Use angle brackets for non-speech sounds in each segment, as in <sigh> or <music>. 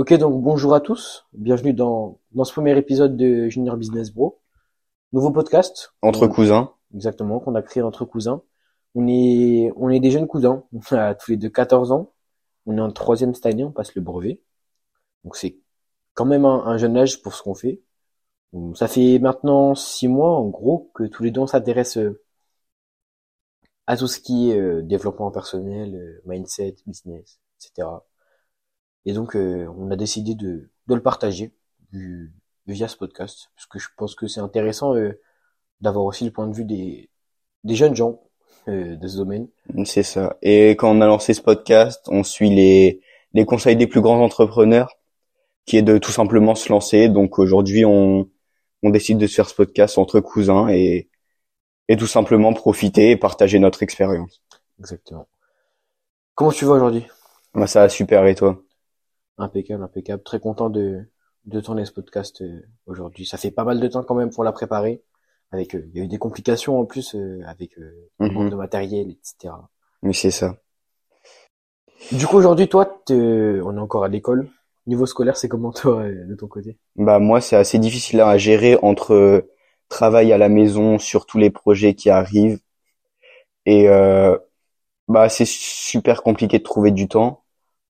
Ok, donc bonjour à tous. Bienvenue dans, dans ce premier épisode de Junior Business Bro. Nouveau podcast. Entre cousins. Exactement, qu'on a créé entre cousins. On est, on est des jeunes cousins. On a tous les deux 14 ans. On est en troisième cette année, on passe le brevet. Donc c'est quand même un, un jeune âge pour ce qu'on fait. Donc, Ça fait maintenant six mois, en gros, que tous les deux on s'intéresse euh, à tout ce qui est euh, développement personnel, euh, mindset, business, etc. Et donc, euh, on a décidé de, de le partager du- via ce podcast, parce que je pense que c'est intéressant euh, d'avoir aussi le point de vue des, des jeunes gens euh, de ce domaine. C'est ça. Et quand on a lancé ce podcast, on suit les, les conseils des plus grands entrepreneurs, qui est de tout simplement se lancer. Donc aujourd'hui, on, on décide de se faire ce podcast entre cousins et, et tout simplement profiter et partager notre expérience. Exactement. Comment tu vas aujourd'hui? Bah, ça va super et toi? Impeccable, impeccable. Très content de, de tourner ce podcast euh, aujourd'hui. Ça fait pas mal de temps quand même pour la préparer. Avec, euh, il y a eu des complications en plus euh, avec euh, le manque Mhm. de matériel, etc. Mais c'est ça. Du coup, aujourd'hui, toi, on est encore à l'école. Niveau scolaire, c'est comment toi, de ton côté? Bah moi, c'est assez difficile à gérer entre travail à la maison sur tous les projets qui arrivent et euh, bah c'est super compliqué de trouver du temps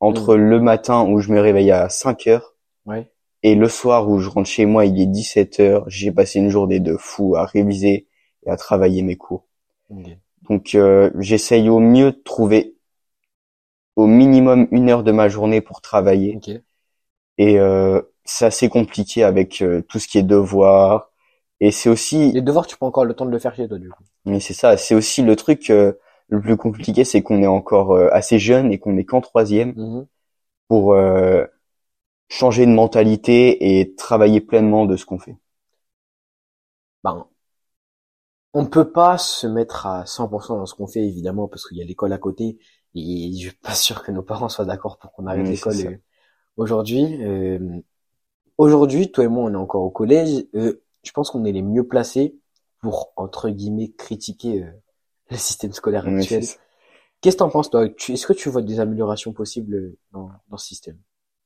entre le matin où je me réveille à 5 heures Ouais. et le soir où je rentre chez moi, il est 17 heures. J'ai passé une journée de fou à réviser et à travailler mes cours. Ok. Donc euh, j'essaye au mieux de trouver au minimum une heure de ma journée pour travailler. Ok. Et euh, c'est assez compliqué avec euh, tout ce qui est devoirs. Et c'est aussi, Les devoirs, tu prends encore le temps de le faire chez toi, du coup. mais c'est ça, c'est aussi le truc euh, le plus compliqué, c'est qu'on est encore euh, assez jeune et qu'on est qu'en troisième Mhm. pour euh, changer de mentalité et travailler pleinement de ce qu'on fait. Ben, on peut pas se mettre à 100% dans ce qu'on fait, évidemment, parce qu'il y a l'école à côté, et je suis pas sûr que nos parents soient d'accord pour qu'on arrête Oui, l'école euh, aujourd'hui. Euh, aujourd'hui, toi et moi, on est encore au collège. Euh, je pense qu'on est les mieux placés pour, entre guillemets, critiquer euh, le système scolaire Oui, actuel. Qu'est-ce que t'en penses, toi? Est-ce que tu vois des améliorations possibles euh, dans, dans ce système?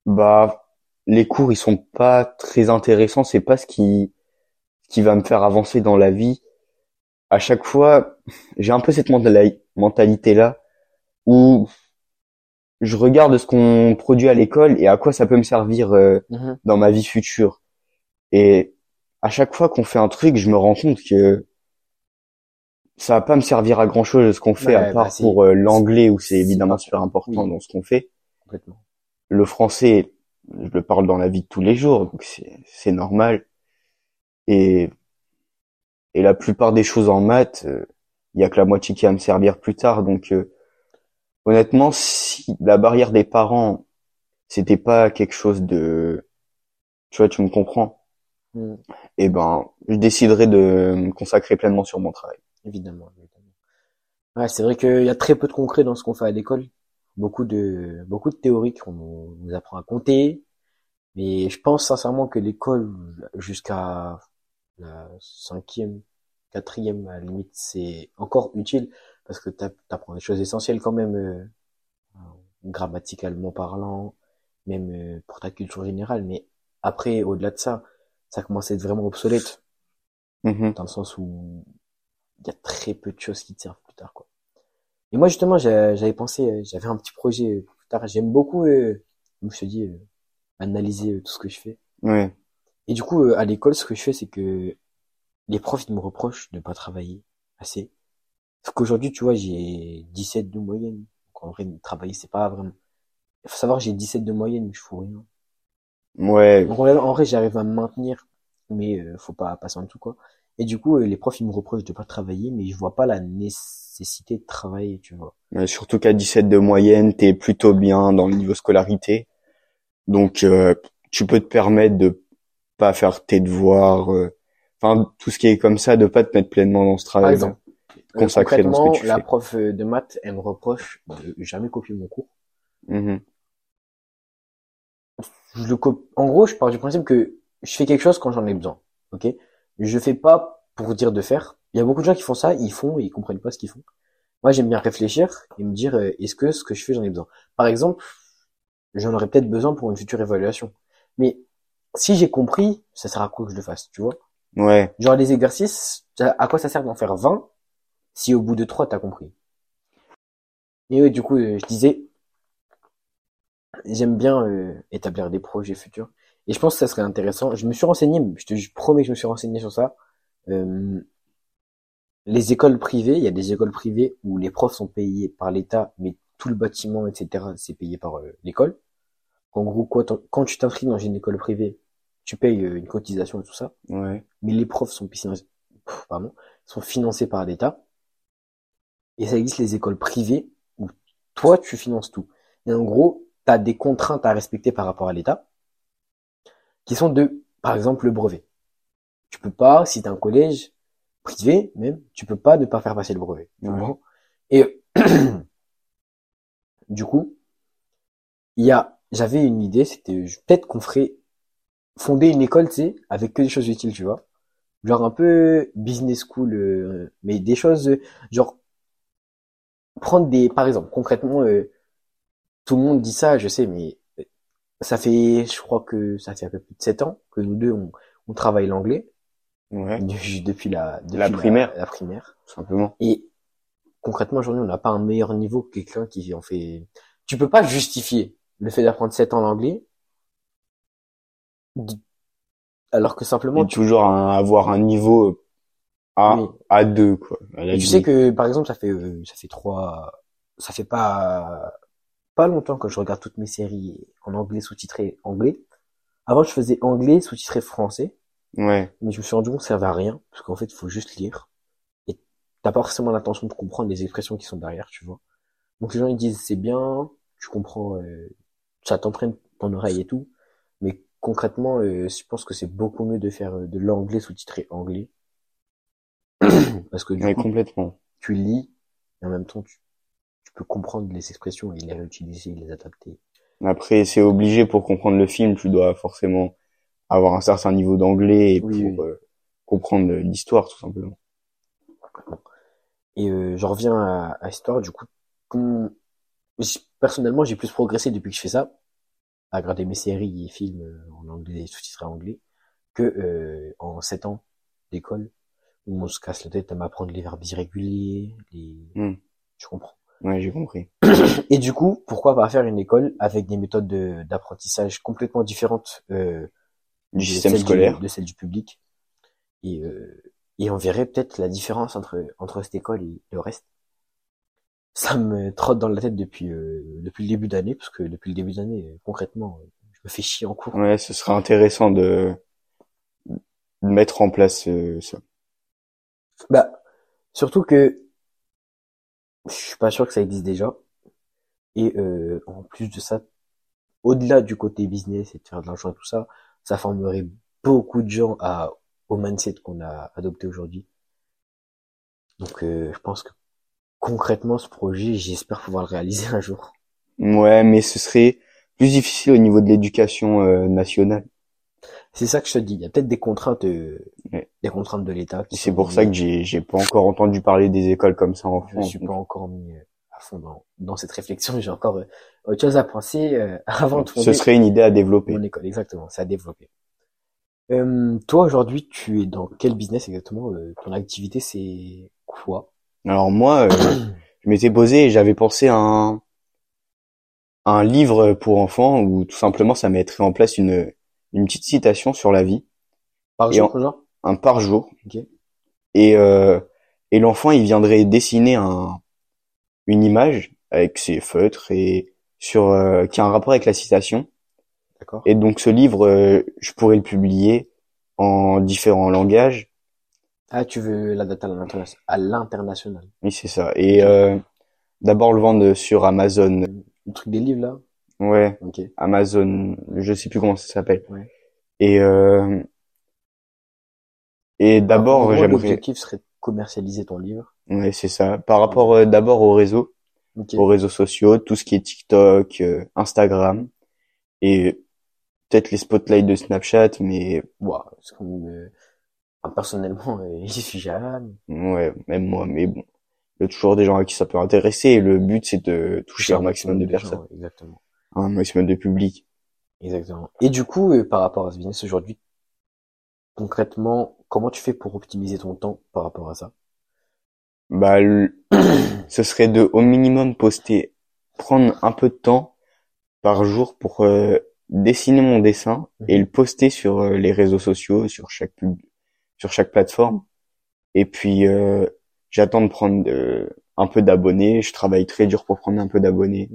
Bah, les cours, ils sont pas très intéressants. C'est pas ce qui, qui va me faire avancer dans la vie. À chaque fois, j'ai un peu cette mentali- mentalité-là où je regarde ce qu'on produit à l'école et à quoi ça peut me servir euh, Mhm. dans ma vie future. Et à chaque fois qu'on fait un truc, je me rends compte que ça va pas me servir à grand chose ce qu'on fait, Ouais, à part bah, pour euh, l'anglais où c'est évidemment super important oui. dans ce qu'on fait. Complètement. Le français, je le parle dans la vie de tous les jours, donc c'est normal. Et et la plupart des choses en maths, euh, il y a que la moitié qui va me servir plus tard. Donc euh, honnêtement, si la barrière des parents, c'était pas quelque chose de, tu vois, tu me comprends, Mhm. eh ben, je déciderai de me consacrer pleinement sur mon travail. Évidemment, évidemment. Ouais, c'est vrai qu'il y a très peu de concret dans ce qu'on fait à l'école. Beaucoup de, beaucoup de théoriques, on nous apprend à compter. Mais je pense sincèrement que l'école, jusqu'à la cinquième, quatrième, à la limite, c'est encore utile parce que t'app- t'apprends des choses essentielles quand même, euh, grammaticalement parlant, même euh, pour ta culture générale. Mais après, au-delà de ça, ça commence à être vraiment obsolète Mhm. dans le sens où il y a très peu de choses qui te servent plus tard, quoi. Et moi, justement, j'avais pensé, euh, j'avais un petit projet euh, plus tard. J'aime beaucoup, euh, comme je te dis, euh, analyser euh, tout ce que je fais. Ouais. Et du coup, euh, à l'école, ce que je fais, c'est que les profs, ils me reprochent de pas travailler assez. Sauf qu'aujourd'hui, tu vois, j'ai 17 de moyenne. Donc, en vrai, travailler, c'est pas vraiment... Il faut savoir j'ai 17 de moyenne, mais je fous rien. Ouais. Donc, en vrai, en vrai, j'arrive à me maintenir, mais euh, faut pas passer en dessous, quoi. Et du coup, euh, les profs, ils me reprochent de pas travailler, mais je vois pas la nécessité de travailler, tu vois. Ouais, Surtout qu'à 17 de moyenne, t'es plutôt bien dans le niveau scolarité. Donc, euh, tu peux te permettre de pas faire tes devoirs, euh, enfin, tout ce qui est comme ça, de pas te mettre pleinement dans ce Par travail. exemple, euh, consacré dans ce que tu la fais. prof de maths, elle me reproche de jamais copier mon cours. Mhm. Je le copie. En gros, je pars du principe que je fais quelque chose quand j'en ai besoin. Ok? Je fais pas pour dire de faire. Il y a beaucoup de gens qui font ça, ils font et ils comprennent pas ce qu'ils font. Moi, j'aime bien réfléchir et me dire, euh, est-ce que ce que je fais, j'en ai besoin? Par exemple, j'en aurais peut-être besoin pour une future évaluation. Mais si j'ai compris, ça sert à quoi que je le fasse, tu vois? Ouais. Genre les exercices, à quoi ça sert d'en faire 20 si au bout de 3 t'as compris? Et ouais, du coup, euh, je disais, j'aime bien euh, établir des projets futurs. Et je pense que ça serait intéressant. Je me suis renseigné, je te je promets que je me suis renseigné sur ça. Euh, les écoles privées, il y a des écoles privées où les profs sont payés par l'État, mais tout le bâtiment, etc., c'est payé par euh, l'école. En gros, quoi, quand tu t'inscris dans une école privée, tu payes euh, une cotisation et tout ça, Ouais. mais les profs sont pff, pardon, sont financés par l'État. Et ça existe les écoles privées où toi, tu finances tout. Et en gros, tu as des contraintes à respecter par rapport à l'État, qui sont de, par exemple, le brevet. Tu peux pas, si tu un collège privé même, tu peux pas ne pas faire passer le brevet. Ouais. Et <clears throat> du coup, il y a, j'avais une idée, c'était peut-être qu'on ferait fonder une école, tu sais, avec que des choses utiles, tu vois. Genre un peu business school, euh, mais des choses, euh, genre prendre des, par exemple, concrètement, euh, tout le monde dit ça, je sais, mais ça fait, je crois que ça fait un peu plus de sept ans que nous deux on, on travaille l'anglais Ouais. <laughs> depuis, depuis la depuis La primaire. la primaire. Tout simplement. Et concrètement, aujourd'hui, on n'a pas un meilleur niveau que quelqu'un qui en fait. Tu peux pas justifier le fait d'apprendre 7 ans l'anglais, alors que simplement Et tu, toujours un- avoir un niveau A, Oui. A2, quoi. à la et tu sais que par exemple, ça fait euh, ça fait trois, ça fait pas pas longtemps que je regarde toutes mes séries en anglais sous-titré anglais. Avant, je faisais anglais sous-titré français, Ouais. mais je me suis rendu compte que ça servait à rien parce qu'en fait, il faut juste lire et t'as pas forcément l'intention de comprendre les expressions qui sont derrière, tu vois. Donc les gens ils disent c'est bien, tu comprends, euh, ça t'entraîne ton oreille et tout, mais concrètement, euh, je pense que c'est beaucoup mieux de faire euh, de l'anglais sous-titré anglais <clears throat> parce que du Ouais, coup complètement. tu lis et en même temps tu, tu peux comprendre les expressions et les réutiliser, les adapter. Après, c'est obligé pour comprendre le film, tu dois forcément avoir un certain niveau d'anglais et Oui, pour euh, comprendre l'histoire, tout simplement. Et euh, je reviens à, à Histoire, du coup, comme- personnellement, j'ai plus progressé depuis que je fais ça, à regarder mes séries et films euh, en anglais, sous-titrés en anglais, que euh, en sept ans d'école, où on se casse la tête à m'apprendre les verbes irréguliers, les... Hmm. Tu comprends. Ouais, j'ai compris. <coughs> Et du coup, pourquoi pas faire une école avec des méthodes de- d'apprentissage complètement différentes euh, Du de système celles scolaire. de celle du public. Et, euh, et on verrait peut-être la différence entre, entre cette école et le reste. Ça me trotte dans la tête depuis, euh, depuis le début d'année, parce que depuis le début d'année, euh, concrètement, euh, je me fais chier en cours. Ouais, ce serait intéressant de, de mettre en place euh, ça. Bah, surtout que je suis pas sûr que ça existe déjà. Et euh, en plus de ça, au-delà du côté business et de faire de l'argent et tout ça, ça formerait beaucoup de gens à, au mindset qu'on a adopté aujourd'hui. Donc euh, je pense que concrètement ce projet, j'espère pouvoir le réaliser <laughs> un jour. Ouais, mais ce serait plus difficile au niveau de l'éducation euh, nationale. C'est ça que je te dis. Il y a peut-être des contraintes, euh, Ouais. des contraintes de l'État. C'est pour ça que j'ai j'ai pas encore entendu parler des écoles comme ça en je France. suis pas encore mis euh, à fond dans, dans cette réflexion. <laughs> J'ai encore euh, autre chose à penser euh, <laughs> avant de Ce fonder serait une idée à développer. mon école. Exactement, c'est à développer. Euh, toi aujourd'hui, tu es dans quel business exactement Euh, Ton activité, c'est quoi? Alors moi, euh, <clears throat> je m'étais posé et j'avais pensé à un, à un livre pour enfants où tout simplement ça mettrait en place une, une petite citation sur la vie, Par jour, en- un par jour. Ok. Et, euh, et l'enfant, il viendrait dessiner un, une image avec ses feutres et sur euh, qui a un rapport avec la citation. D'accord. Et donc ce livre, euh, je pourrais le publier en différents langages. Ah, tu veux la date à l'interna- à l'international. Oui, c'est ça. Et euh, d'abord le vendre sur Amazon. Le truc des livres là? Ouais, Ok. Amazon, je sais plus comment ça s'appelle. Ouais. Et euh, et d'abord, j'aimerais. L'objectif serait de commercialiser ton livre. Ouais, c'est ça. Par rapport euh, d'abord au réseau, Ok. aux réseaux sociaux, tout ce qui est TikTok, euh, Instagram, et peut-être les spotlights de Snapchat, mais Ouah, c'est comme, euh, personnellement, j'y suis jamais. ouais, même moi, mais bon, il y a toujours des gens à qui ça peut intéresser, et le but c'est de toucher un maximum de gens, personnes. Exactement. Un maximum de public. Exactement. Et du coup, euh, par rapport à ce business aujourd'hui, concrètement, comment tu fais pour optimiser ton temps par rapport à ça? Bah, le- <clears throat> ce serait de au minimum poster, prendre un peu de temps par jour pour euh, dessiner mon dessin et le poster sur euh, les réseaux sociaux, sur chaque pub, sur chaque plateforme. Et puis j'attends de prendre un peu d'abonnés. Je travaille très dur pour prendre un peu d'abonnés.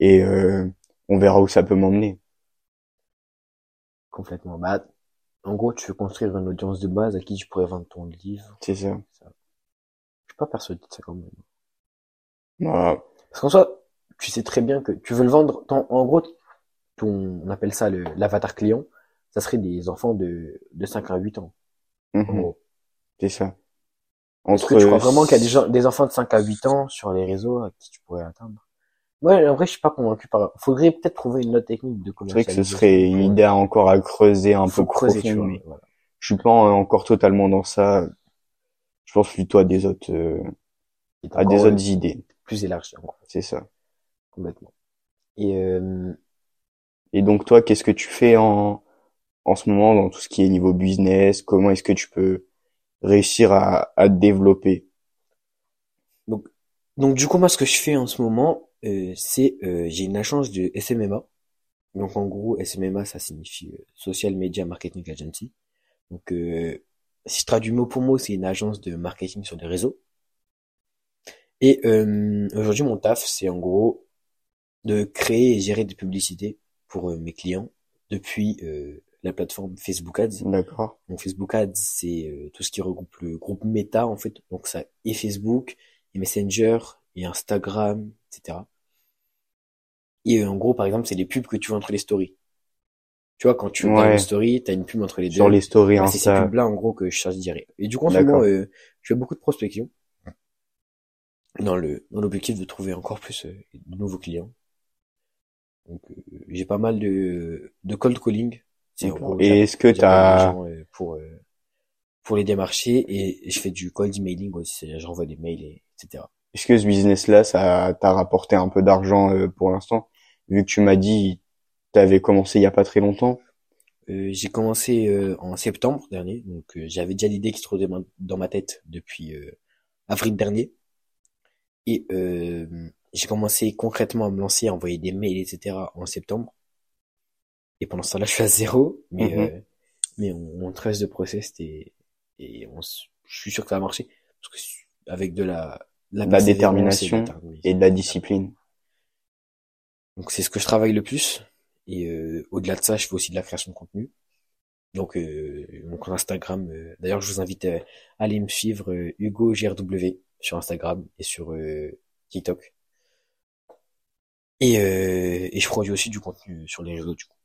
Et euh, on verra où ça peut m'emmener. Complètement. Bah, en gros, tu veux construire une audience de base à qui tu pourrais vendre ton livre. C'est ça. Ça. Je suis pas persuadé de ça quand même. Bah, Parce qu'en soi, tu sais très bien que tu veux le vendre. ton- en gros, ton, on appelle ça le, l'avatar client. Ça serait des enfants de, de 5 à 8 ans. En gros. c'est ça. Est-ce Entre que tu crois vraiment qu'il y a des, gens, des enfants de 5 à 8 ans sur les réseaux à qui tu pourrais atteindre? Ouais, en vrai, je suis pas convaincu par, faudrait peut-être trouver une autre technique de c'est vrai que ce commercialisation. serait une idée encore à creuser un Faut peu creuser, tu profond, vois, mais voilà. je suis pas encore totalement dans ça. Je pense plutôt à des autres, euh, à des autres idées. Plus élargi, en C'est ça. complètement. Et, euh, Et donc toi, qu'est-ce que tu fais en, en ce moment dans tout ce qui est niveau business? Comment est-ce que tu peux réussir à, à développer? Donc du coup moi ce que je fais en ce moment euh, c'est euh, j'ai une agence de SMMA. Donc en gros SMMA ça signifie euh, Social Media Marketing Agency. Donc euh, si je traduis mot pour mot c'est une agence de marketing sur des réseaux. Et euh, aujourd'hui mon taf c'est en gros de créer et gérer des publicités pour euh, mes clients depuis euh, la plateforme Facebook Ads. D'accord. Donc Facebook Ads, c'est euh, tout ce qui regroupe le groupe Meta en fait. Donc ça et Facebook, et Messenger, et Instagram, etc. Et euh, en gros, par exemple, c'est les pubs que tu vois entre les stories. Tu vois, quand tu regardes Ouais. une story, t'as une pub entre les deux. Sur les stories Bah, c'est ces pubs-là, en gros, que je cherche direct. Et du coup, en ce moment, euh, je fais beaucoup de prospection. Dans le, dans l'objectif de trouver encore plus euh, de nouveaux clients. Donc, euh, j'ai pas mal de, de cold calling. Gros, Et est-ce que t'as, euh, pour, euh, pour les démarcher et je fais du cold emailing aussi. c'est-à-dire J'envoie des mails, et, etc. est-ce que ce business-là, ça t'a rapporté un peu d'argent euh, pour l'instant? Vu que tu m'as dit, t'avais commencé il y a pas très longtemps. Euh, j'ai commencé euh, en septembre dernier, donc euh, j'avais déjà l'idée qui se trouvait dans ma- tête depuis euh, avril dernier. Et euh, j'ai commencé concrètement à me lancer, à envoyer des mails, etc. en septembre. Et pendant ce temps-là, <laughs> je suis à zéro, mais euh, mais on, on trace de process et, et on, je suis sûr que ça va marcher parce que avec de la La détermination. et de la discipline. Donc c'est ce que je travaille le plus. Et euh, au-delà de ça, je fais aussi de la création de contenu. Donc euh, mon compte Instagram. euh, D'ailleurs, je vous invite à aller me suivre euh, Hugo GRW sur Instagram et sur euh, TikTok. Et, euh, et je produis aussi du contenu sur les réseaux du coup,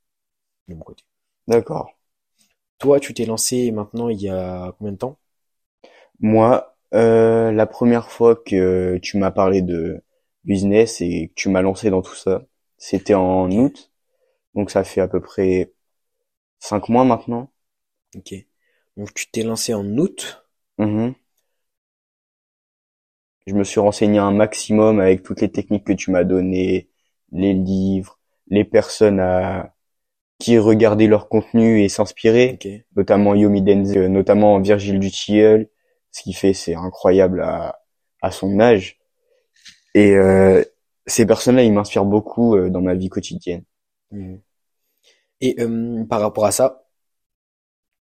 de mon côté. D'accord. Toi, tu t'es lancé maintenant il y a combien de temps? Moi, euh, la première fois que tu m'as parlé de business et que tu m'as lancé dans tout ça, c'était en août. Donc ça fait à peu près cinq mois maintenant. Ok. Donc tu t'es lancé en août. Mhm. Je me suis renseigné un maximum avec toutes les techniques que tu m'as données, les livres, les personnes à qui regardaient leur contenu et s'inspiraient, Ok. notamment Yomi Denze, euh, notamment Virgile Dutilleul. Ce qu'il fait, c'est incroyable à, à son âge. Et euh, ces personnes-là, ils m'inspirent beaucoup euh, dans ma vie quotidienne. Mhm. Et euh, par rapport à ça,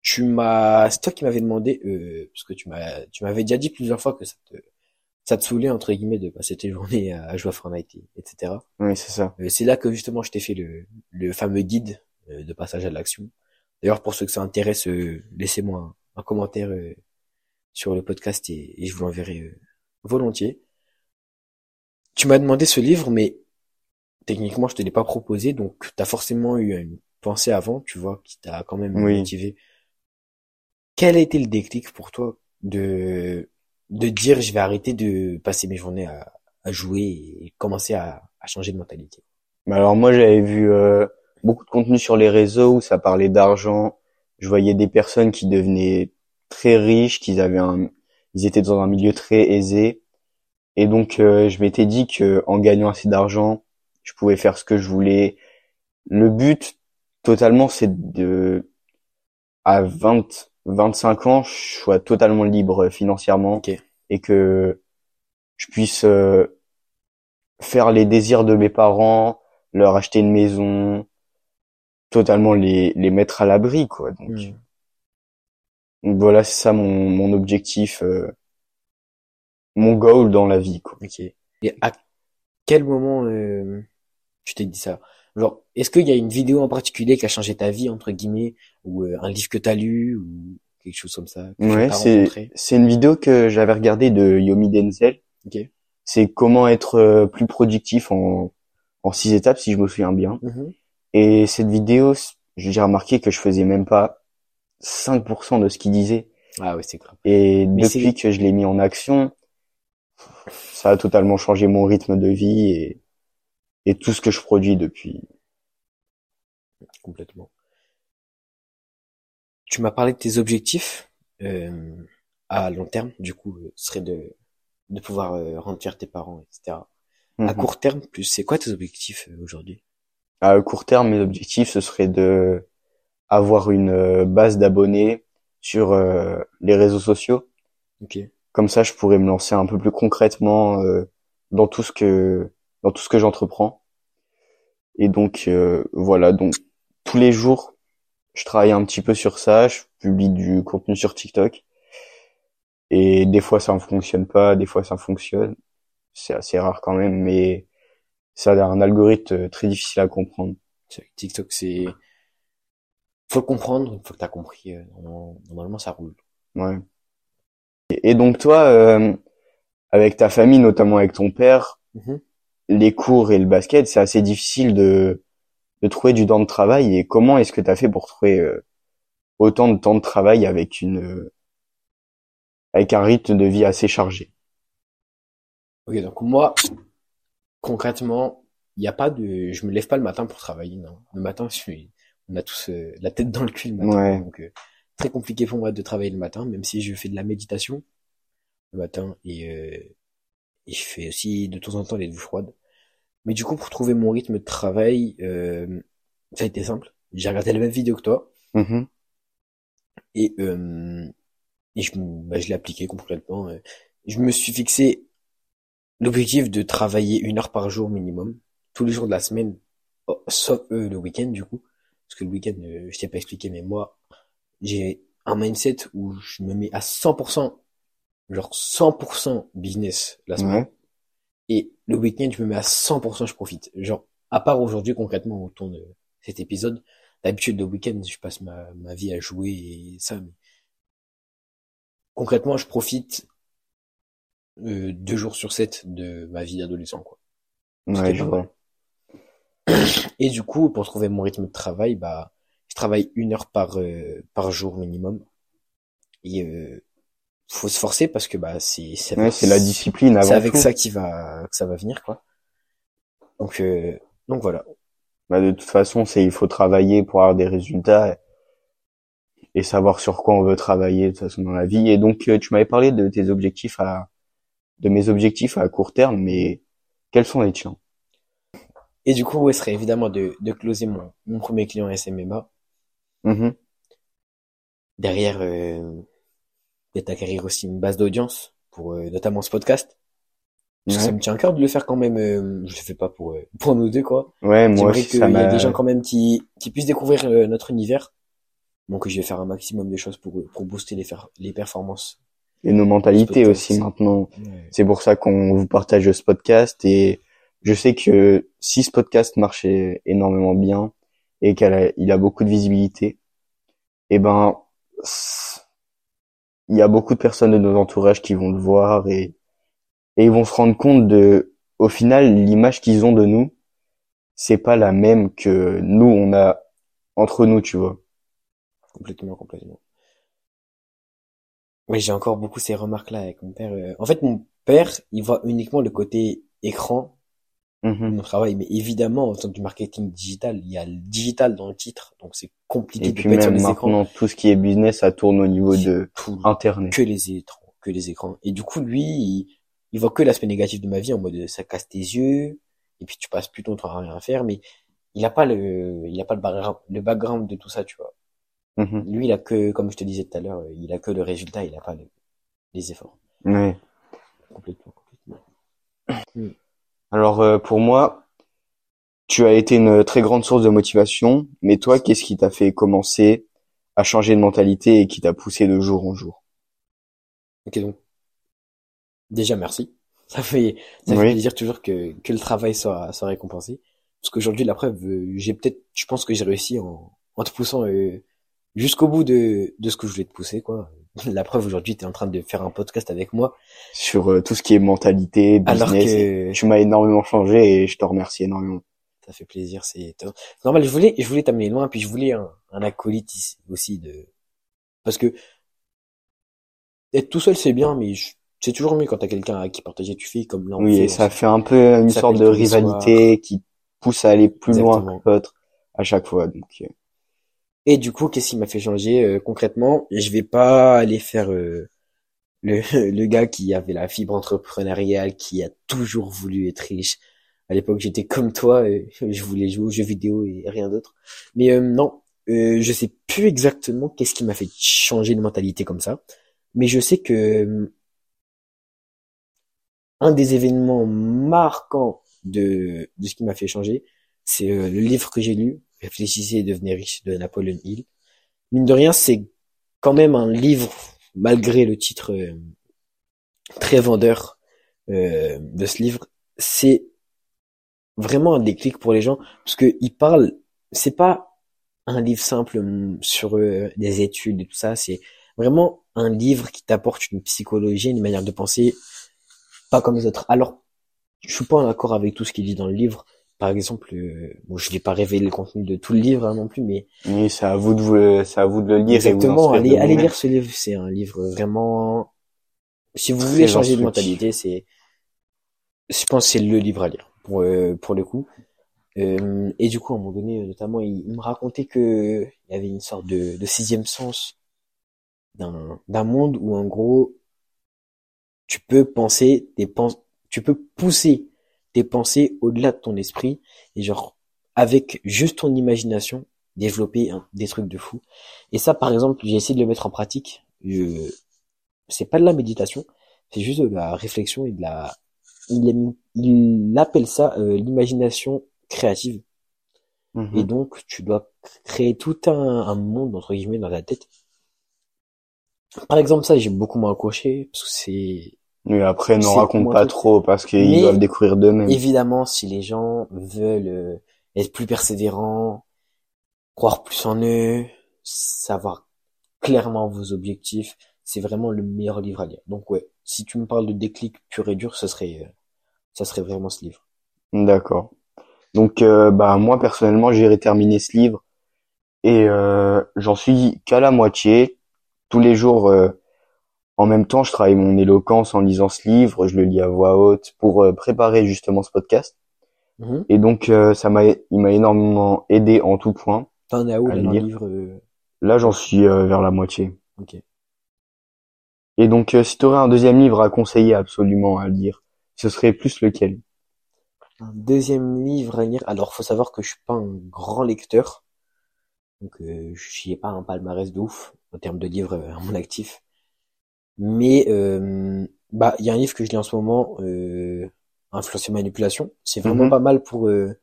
tu m'as, c'est toi qui m'avais demandé, euh, parce que tu m'as, tu m'avais déjà dit plusieurs fois que ça te, ça te saoulait entre guillemets de passer tes <laughs> journées à, à jouer à Fortnite, et- etc. Oui, c'est ça. Euh, c'est là que justement je t'ai fait le, le fameux guide euh, de passage à l'action. D'ailleurs, pour ceux que ça intéresse, euh, laissez-moi un, un commentaire euh, sur le podcast et, et je vous l'enverrai volontiers. Tu m'as demandé ce livre, mais techniquement je te l'ai pas proposé, donc t'as forcément eu une pensée avant, tu vois, qui t'a quand même Oui. motivé. Quel a été le déclic pour toi de de dire je vais arrêter de passer mes journées à, à jouer et commencer à, à changer de mentalité? Mais alors moi, j'avais vu euh, beaucoup de contenu sur les réseaux où ça parlait d'argent. Je voyais des personnes qui devenaient très riches, qu'ils avaient un, ils étaient dans un milieu très aisé. Et donc, euh, je m'étais dit que en gagnant assez d'argent, je pouvais faire ce que je voulais. Le but totalement, c'est de à 20 25 ans, je sois totalement libre financièrement Ok. et que je puisse euh, faire les désirs de mes parents, leur acheter une maison, totalement les les mettre à l'abri quoi. Donc, Hmm. donc voilà, c'est ça mon mon objectif euh, mon goal dans la vie quoi. Ok. Et à quel moment euh, tu t'es dit ça? Genre, est-ce qu'il y a une vidéo en particulier qui a changé ta vie, entre guillemets, ou euh, un livre que t'as lu, ou quelque chose comme ça, que Ouais, c'est c'est une vidéo que j'avais regardée de Yomi Denzel. Ok. C'est comment être euh, plus productif en en six étapes si je me souviens bien. Mhm. Et cette vidéo, j'ai remarqué que je faisais même pas 5% de ce qu'il disait. Ah ouais, c'est grave. Et Mais depuis que je l'ai mis en action, ça a totalement changé mon rythme de vie et, et tout ce que je produis depuis. Complètement. Tu m'as parlé de tes objectifs euh, à long terme, du coup, euh, ce serait de, de pouvoir euh, rendre fier tes parents, etc. À Mhm. court terme, plus, c'est quoi tes objectifs euh, aujourd'hui? À court terme, mes objectifs, ce serait de avoir une euh, base d'abonnés sur euh, les réseaux sociaux. Ok. Comme ça, je pourrais me lancer un peu plus concrètement euh, dans tout ce que dans tout ce que j'entreprends. Et donc euh, voilà, donc tous les jours, je travaille un petit peu sur ça, je publie du contenu sur TikTok. Et des fois ça ne fonctionne pas, des fois ça fonctionne. C'est assez rare quand même, mais ça a un algorithme très difficile à comprendre. TikTok, c'est, faut le comprendre, une fois que t'as compris, euh, normalement, ça roule. Ouais. Et, donc toi, euh, avec ta famille, notamment avec ton père, Mhm. les cours et le basket, c'est assez difficile de, de trouver du temps de travail. Et comment est-ce que tu as fait pour trouver euh, autant de temps de travail avec une euh, avec un rythme de vie assez chargé? Ok, donc moi, concrètement, il n'y a pas de, je me lève pas le matin pour travailler, non. Le matin, je suis, on a tous euh, la tête dans le cul le matin, Ouais. donc euh, très compliqué pour moi de travailler le matin, même si je fais de la méditation le matin et, euh, et je fais aussi de temps en temps les douches froides. Mais du coup, pour trouver mon rythme de travail, euh, ça a été simple. J'ai regardé la même vidéo que toi Mhm. et euh, et je, bah, je l'ai appliqué complètement. euh. Je me suis fixé l'objectif de travailler une heure par jour minimum, tous les jours de la semaine, oh, sauf euh, le week-end du coup. Parce que le week-end, euh, je t'ai pas expliqué, mais moi, j'ai un mindset où je me mets à 100%, genre 100% business la semaine. Ouais. Et le week-end, je me mets à 100%, je profite. Genre, à part aujourd'hui, concrètement, autour de cet épisode, d'habitude, le week-end, je passe ma, ma vie à jouer et ça, mais concrètement, je profite euh, deux jours sur sept de ma vie d'adolescent, quoi. Ouais, je vois. Et du coup, pour trouver mon rythme de travail, bah, travaille une heure par, euh, par jour minimum. Et euh, faut se forcer parce que bah c'est c'est Ouais, la discipline c'est avec tout. ça qui va que ça va venir quoi. Donc euh, donc voilà. Bah, de toute façon, c'est il faut travailler pour avoir des résultats et savoir sur quoi on veut travailler de toute façon dans la vie. Et donc, euh, tu m'avais parlé de tes objectifs à, de mes objectifs à court terme, mais quels sont les tiens? Et du coup, ouais, ce serait évidemment de de closer mon mon premier client SMMA. Mhm. Derrière, euh, peut-être acquérir aussi une base d'audience pour euh, notamment ce podcast. Parce que ça me tient à cœur de le faire quand même. euh, je le fais pas pour euh, pour nous deux quoi. Ouais, moi aussi, qu'il y ait des gens quand même qui, qui puissent découvrir euh, notre univers. Donc je vais faire un maximum de choses pour, pour booster les, fer- les performances. et nos mentalités aussi maintenant. C'est pour ça qu'on vous partage ce podcast et je sais que si ce podcast marchait énormément bien et qu'il a, beaucoup de visibilité, eh ben, il y a beaucoup de personnes de nos entourages qui vont le voir et, et ils vont se rendre compte de, au final, l'image qu'ils ont de nous, c'est pas la même que nous, on a entre nous, tu vois. Complètement, complètement. Oui, j'ai encore beaucoup ces remarques-là avec mon père. euh. En fait, mon père, il voit uniquement le côté écran Mhm. travail. Mais évidemment, en tant que du marketing digital, il y a le digital dans le titre. Donc c'est compliqué Et de puis être sur même les écrans. tout ce qui est business, ça tourne au niveau de Tout, Internet. que les écrans, que les écrans. Et du coup, lui, il, il voit que l'aspect négatif de ma vie en mode ça casse tes yeux, et puis tu passes plus ton temps à rien faire, mais il a pas le, il a pas le background, le background de tout ça, tu vois. Mhm. Lui, il a que, comme je te disais tout à l'heure, il a que le résultat, il a pas le- les efforts. Ouais. Complètement, complètement. Alors euh, pour moi, tu as été une très grande source de motivation, mais toi, qu'est-ce qui t'a fait commencer à changer de mentalité et qui t'a poussé de jour en jour? Ok, donc, déjà, merci. <laughs> Ça fait, ça fait plaisir toujours que, que le travail soit, soit récompensé. Parce qu'aujourd'hui, la preuve, euh, j'ai peut-être, je pense que j'ai réussi en, en te poussant euh, jusqu'au bout de, de ce que je voulais te pousser, quoi. <laughs> La preuve, aujourd'hui, tu es en train de faire un podcast avec moi, Sur euh, tout ce qui est mentalité, business. que Tu m'as énormément changé et je te remercie énormément. ça fait plaisir, c'est normal. Je voulais, je voulais t'amener loin, puis je voulais un, un acolyte ici aussi de, parce que être tout seul, c'est bien, mais je- c'est toujours mieux quand t'as quelqu'un à qui partager. Tu fais comme là, on Oui, fait, et ça fait un peu une Ça sorte de rivalité qui pousse à aller plus loin que l'autre à chaque fois. Donc, euh, Et du coup, qu'est-ce qui m'a fait changer euh, concrètement? Je vais pas aller faire euh, le, <laughs> le gars qui avait la fibre entrepreneuriale, qui a toujours voulu être riche. À l'époque, j'étais comme toi, euh, <laughs> je voulais jouer aux jeux vidéo et rien d'autre. Mais non, je sais plus exactement qu'est-ce qui m'a fait changer de mentalité comme ça. Mais je sais que un des événements marquants de, de ce qui m'a fait changer, c'est le livre que j'ai lu, Réfléchissez et devenez riche de Napoleon Hill. Mine de rien, c'est quand même un livre, malgré le titre euh, très vendeur euh, de ce livre, c'est vraiment un déclic pour les gens, parce que il parle, c'est pas un livre simple hum, sur euh, des études et tout ça, c'est vraiment un livre qui t'apporte une psychologie, une manière de penser, pas comme les autres. Alors, je suis pas en accord avec tout ce qu'il dit dans le livre. Par exemple, euh, bon, je vais pas révéler le contenu de tout le livre hein, non plus, mais oui, c'est à vous de c'est à vous de le lire et vous exactement, allez, allez lire ce livre. C'est un livre vraiment. Si vous Très voulez changer de mentalité, c'est, je pense, que c'est le livre à lire pour euh, pour le coup. Euh, et du coup, à un moment donné, notamment, il, il me racontait que il y avait une sorte de, de sixième sens d'un d'un monde où en gros, tu peux penser des pens tu peux pousser tes pensées au-delà de ton esprit et genre avec juste ton imagination développer des trucs de fou. Et ça, par exemple, j'ai essayé de le mettre en pratique. Je... C'est pas de la méditation, c'est juste de la réflexion et de la. Il, aime- il appelle ça euh, l'imagination créative. Mhm. Et donc, tu dois créer tout un, un monde, entre guillemets, dans ta tête. Par exemple, ça, j'ai beaucoup moins accroché, parce que c'est, Oui, après, n'en raconte pas truc. trop parce qu'ils Mais- doivent découvrir d'eux-mêmes. évidemment, si les gens veulent euh, être plus persévérants, croire plus en eux, savoir clairement vos objectifs, c'est vraiment le meilleur livre à lire. Donc ouais, si tu me parles de déclic pur et dur, ce serait, euh, ça serait vraiment ce livre. D'accord. Donc, euh, bah moi personnellement, j'irai terminer ce livre et euh, j'en suis qu'à la moitié. Tous les jours, euh, en même temps, je travaille mon éloquence en lisant ce livre. Je le lis à voix haute pour euh, préparer justement ce podcast. Mhm. Et donc, euh, ça m'a, il m'a énormément aidé en tout point. T'en as où là, dans le lire. livre euh, Là, j'en suis euh, vers la moitié. Ok. Et donc, si tu aurais un deuxième livre à conseiller absolument à lire, ce serait plus lequel? Un deuxième livre à lire. Alors, faut savoir que je suis pas un grand lecteur. Donc, euh, j'y ai pas un palmarès de ouf en termes de livres à mon actif. Mais, euh, bah, il y a un livre que je lis en ce moment, euh, Influence et manipulation. C'est vraiment Mhm. pas mal pour, euh,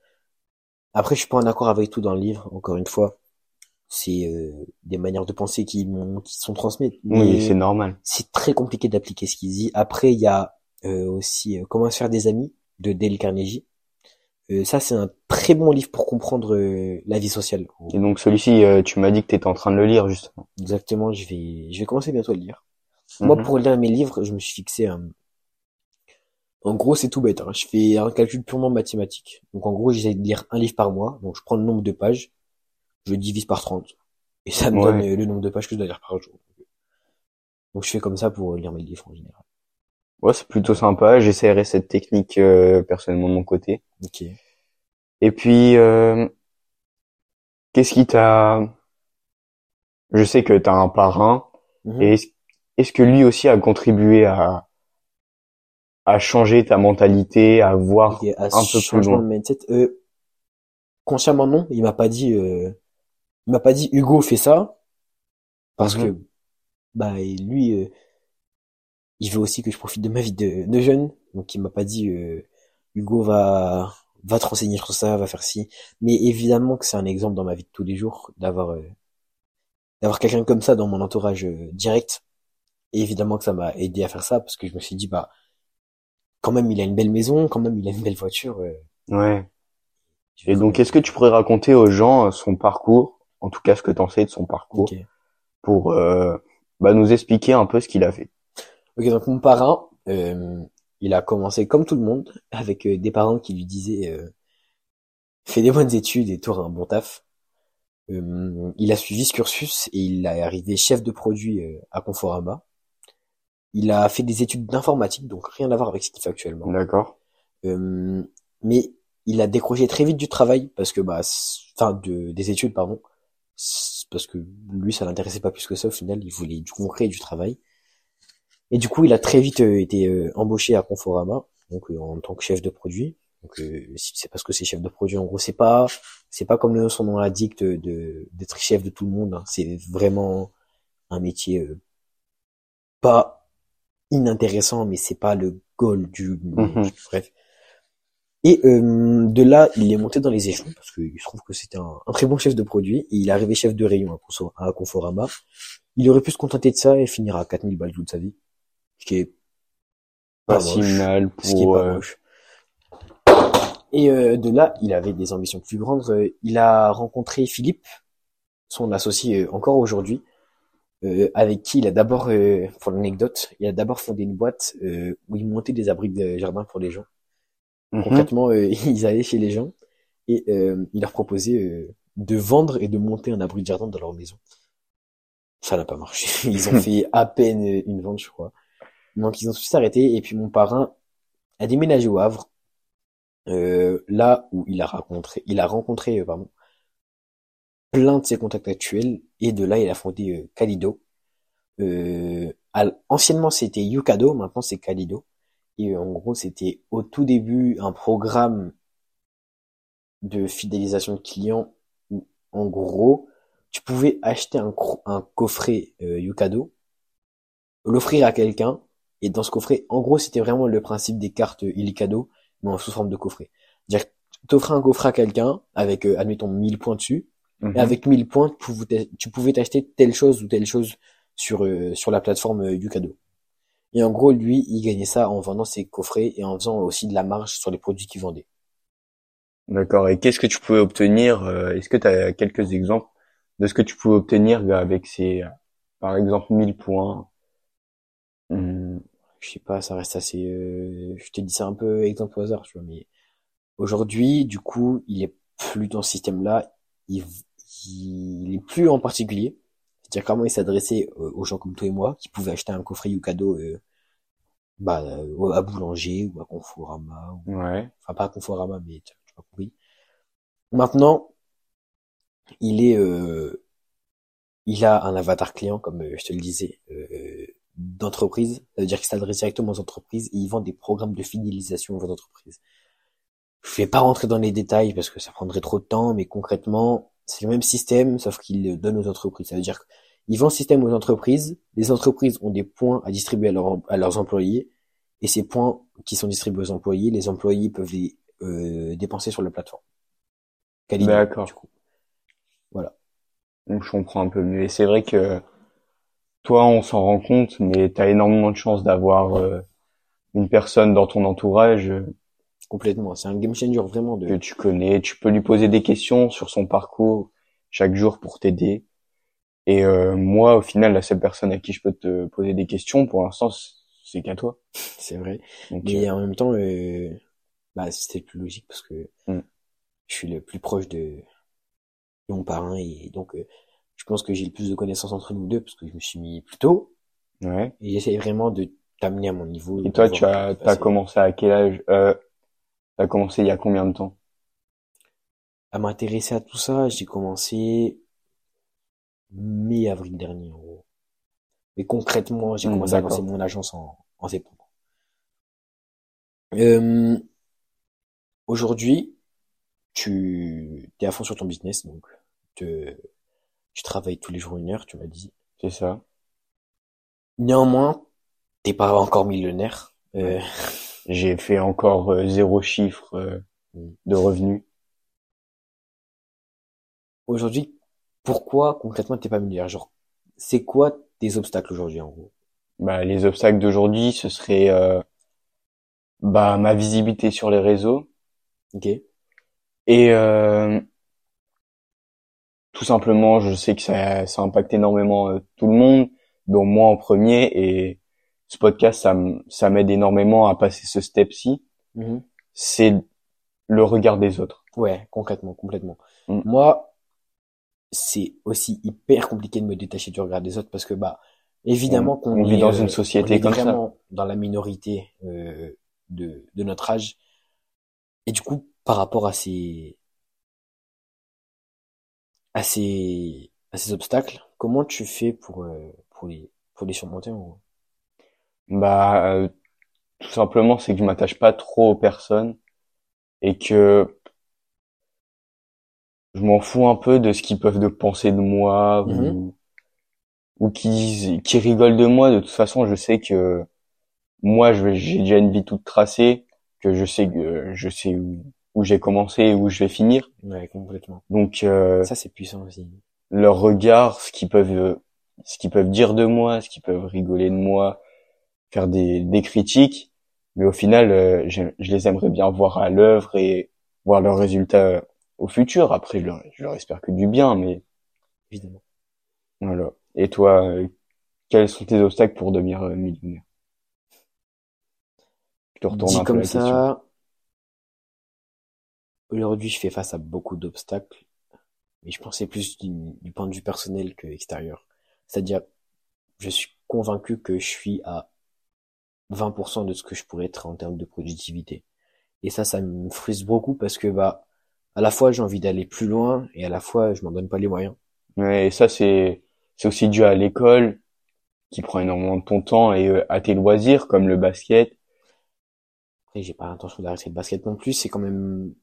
après, je suis pas en accord avec tout dans le livre, encore une fois. C'est, euh, des manières de penser qui m'ont, qui sont transmises. Oui, c'est normal. c'est très compliqué d'appliquer ce qu'il dit. Après, il y a, euh, aussi, euh, Comment se faire des amis de Dale Carnegie. Euh, ça, c'est un très bon livre pour comprendre euh, la vie sociale. Et donc, celui-ci, euh, tu m'as dit que tu étais en train de le lire, justement. Exactement, je vais, je vais commencer bientôt à le lire. Moi, Mhm. pour lire mes livres, je me suis fixé un... En gros, c'est tout bête. hein. Je fais un calcul purement mathématique. Donc, en gros, j'essaie de lire un livre par mois. Donc, je prends le nombre de pages, je divise par 30. Et ça me Ouais. donne le nombre de pages que je dois lire par jour. Donc, je fais comme ça pour lire mes livres en général. Ouais, c'est plutôt sympa. J'essaierai cette technique euh, personnellement de mon côté. Ok. Et puis, euh, qu'est-ce qui t'a... Je sais que t'as un parrain. Mhm. Et est-ce que lui aussi a contribué à, à changer ta mentalité, à voir à un peu plus loin? de mindset. Euh, consciemment non, il m'a pas dit, euh, il m'a pas dit Hugo fais ça parce Mhm. que bah lui, euh, il veut aussi que je profite de ma vie de, de jeune, donc il m'a pas dit euh, Hugo va va te renseigner sur ça, va faire ci. Mais évidemment que c'est un exemple dans ma vie de tous les jours d'avoir euh, d'avoir quelqu'un comme ça dans mon entourage direct. Et évidemment que ça m'a aidé à faire ça parce que je me suis dit bah quand même il a une belle maison, quand même il a une belle voiture. euh, Ouais. Et donc, est-ce que tu pourrais raconter aux gens euh, son parcours, en tout cas ce que t'en sais de son parcours, pour euh, bah, nous expliquer un peu ce qu'il a fait? Ok, donc mon parrain, euh, il a commencé comme tout le monde, <laughs> avec des parents qui lui disaient fais des bonnes études et t'auras un bon taf. Il a suivi ce cursus et il est arrivé chef de produit à Conforama. Il a fait des études d'informatique, donc rien à voir avec ce qu'il fait actuellement. D'accord. Euh, mais il a décroché très vite du travail parce que bah, enfin de des études pardon, parce que lui ça l'intéressait pas plus que ça au final, il voulait du concret et du travail. Et du coup, il a très vite euh, été euh, embauché à Conforama, donc euh, en tant que chef de produit. Donc euh, si c'est parce que c'est chef de produit, en gros, c'est pas c'est pas comme le- son nom l'indique de d'être chef de tout le monde. hein. C'est vraiment un métier euh, pas inintéressant, mais c'est pas le goal du Mhm. bref. Et euh, de là, il est monté dans les échelons parce qu'il se trouve que c'était un, un très bon chef de produit. Et il est arrivé chef de rayon à, Conforama. Il aurait pu se contenter de ça et finir à 4000 balles toute sa vie. Ce qui est Pas pas si moche. mal Ce qui est pour. pas euh, moche. Et euh, de là, il avait des ambitions plus grandes. Il a rencontré Philippe, son associé encore aujourd'hui, avec qui il a d'abord, euh, pour l'anecdote, il a d'abord fondé une boîte euh, où il montait des abris de jardin pour les gens. mhm. Concrètement, euh, <laughs> ils allaient chez les gens et euh, il leur proposait euh, de vendre et de monter un abri de jardin dans leur maison. Ça n'a pas marché. <laughs> Ils ont <laughs> fait à peine euh, une vente, je crois. Donc ils ont tous arrêté et puis mon parrain a déménagé au Havre, euh, là où il a rencontré, il a rencontré euh, pardon, plein de ses contacts actuels et de là il a fondé euh, Calido. Euh, al- anciennement c'était Yucado, maintenant c'est Calido. Et euh, en gros, c'était au tout début un programme de fidélisation de clients où, en gros, tu pouvais acheter un, coffret euh, Yucado, l'offrir à quelqu'un, et dans ce coffret, en gros, c'était vraiment le principe des cartes Illicado, mais en sous forme de coffret. C'est-à-dire que t'offrais un coffret à quelqu'un avec, euh, admettons, 1000 points dessus, Mhm. et avec 1000 points, tu pouvais t'acheter telle chose ou telle chose sur, euh, sur la plateforme euh, Yucado. Et en gros, lui, il gagnait ça en vendant ses coffrets et en faisant aussi de la marge sur les produits qu'il vendait. D'accord. Et qu'est-ce que tu pouvais obtenir euh, Est-ce que tu as quelques exemples de ce que tu pouvais obtenir avec ces, par exemple, 1000 points? Hum, je sais pas, ça reste assez... euh, je t'ai dit ça un peu exemple au hasard, tu vois, mais aujourd'hui, du coup, il est plus dans ce système-là, il, il est plus en particulier. C'est-à-dire comment il s'adressait euh, aux gens comme toi et moi, qui pouvaient acheter un coffret Yucado euh, bah, euh, à Boulanger ou à Conforama, ou Ouais. enfin pas à Conforama, mais tu m'as compris. Maintenant, il est, euh, il a un avatar client, comme euh, je te le disais, euh, d'entreprise. Ça veut dire qu'il s'adresse directement aux entreprises et il vend des programmes de fidélisation aux entreprises. Je vais pas rentrer dans les détails parce que ça prendrait trop de temps, mais concrètement, c'est le même système, sauf qu'il le donne aux entreprises. Ça veut dire qu'il vend le système aux entreprises, les entreprises ont des points à distribuer à, leurs- à leurs employés, et ces points qui sont distribués aux employés, les employés peuvent les euh, dépenser sur la plateforme. D'accord. Donc je comprends un peu mieux. Et c'est vrai que toi, on s'en rend compte, mais tu as énormément de chance d'avoir euh, une personne dans ton entourage Complètement. C'est un game changer vraiment que de. tu connais. Tu peux lui poser des questions sur son parcours chaque jour pour t'aider. Et euh, moi, au final, la seule personne à qui je peux te poser des questions, pour l'instant, c'est qu'à toi. <laughs> C'est vrai. Donc, Mais euh, en même temps, euh, bah, c'était le plus logique parce que Mm. je suis le plus proche de, mon parrain et donc euh, je pense que j'ai le plus de connaissances entre nous deux parce que je me suis mis plus tôt ouais. et j'essaie vraiment de t'amener à mon niveau. Et toi, tu as, passer. commencé à quel âge? Euh, T'as commencé il y a combien de temps? À m'intéresser à tout ça, j'ai commencé mi-avril dernier en gros. Mais concrètement, j'ai Mm, commencé à d'accord. lancer mon agence en, en septembre. Euh, aujourd'hui, tu es à fond sur ton business, donc te- tu travailles tous les jours une heure, tu m'as dit. C'est ça. Néanmoins, t'es pas encore millionnaire. Euh, <laughs> J'ai fait encore euh, zéro chiffre euh, de revenus. aujourd'hui, pourquoi concrètement t'es pas millionnaire? Genre, c'est quoi tes obstacles aujourd'hui en gros? Bah, les obstacles d'aujourd'hui, ce serait euh, bah, ma visibilité sur les réseaux Ok? et euh, tout simplement, je sais que ça, ça impacte énormément euh, tout le monde, dont moi en premier. Et ce podcast, ça, m'aide énormément à passer ce step-ci. Mhm. C'est le regard des autres. Ouais, concrètement, complètement. Mm. Moi, c'est aussi hyper compliqué de me détacher du regard des autres parce que bah évidemment On- qu'on on vit dans euh, une société on est comme ça. vraiment dans la minorité euh, de de notre âge et du coup par rapport à ces à ces à ces obstacles, comment tu fais pour euh, pour les pour les surmonter en gros? Bah, euh, tout simplement, c'est que je m'attache pas trop aux personnes et que je m'en fous un peu de ce qu'ils peuvent de penser de moi Mhm. ou ou qui qui rigolent de moi. De toute façon, je sais que moi, j'ai déjà une vie toute tracée, que je sais que je sais où, où j'ai commencé et où je vais finir. Ouais, complètement. Donc, euh, Ça c'est puissant aussi. leur regard, ce qu'ils peuvent, ce qu'ils peuvent dire de moi, ce qu'ils peuvent rigoler de moi, faire des, des critiques, mais au final, euh, je, je les aimerais bien voir à l'œuvre et voir leurs résultats au futur. Après, je leur, je leur espère que du bien, mais Évidemment. voilà. Et toi, euh, quels sont tes obstacles pour devenir euh, millionnaire? Je te retourne Dit un peu comme la ça, aujourd'hui je fais face à beaucoup d'obstacles, mais je pensais plus du, du point de vue personnel que extérieur. C'est-à-dire, je suis convaincu que je suis à 20% de ce que je pourrais être en termes de productivité. Et ça, ça me frustre beaucoup parce que bah, à la fois j'ai envie d'aller plus loin et à la fois je m'en donne pas les moyens. Ouais, et ça, c'est, c'est aussi dû à l'école, qui prend énormément de ton temps, et euh, à tes loisirs, comme le basket. Après, j'ai pas l'intention d'arrêter le basket non plus. C'est quand même,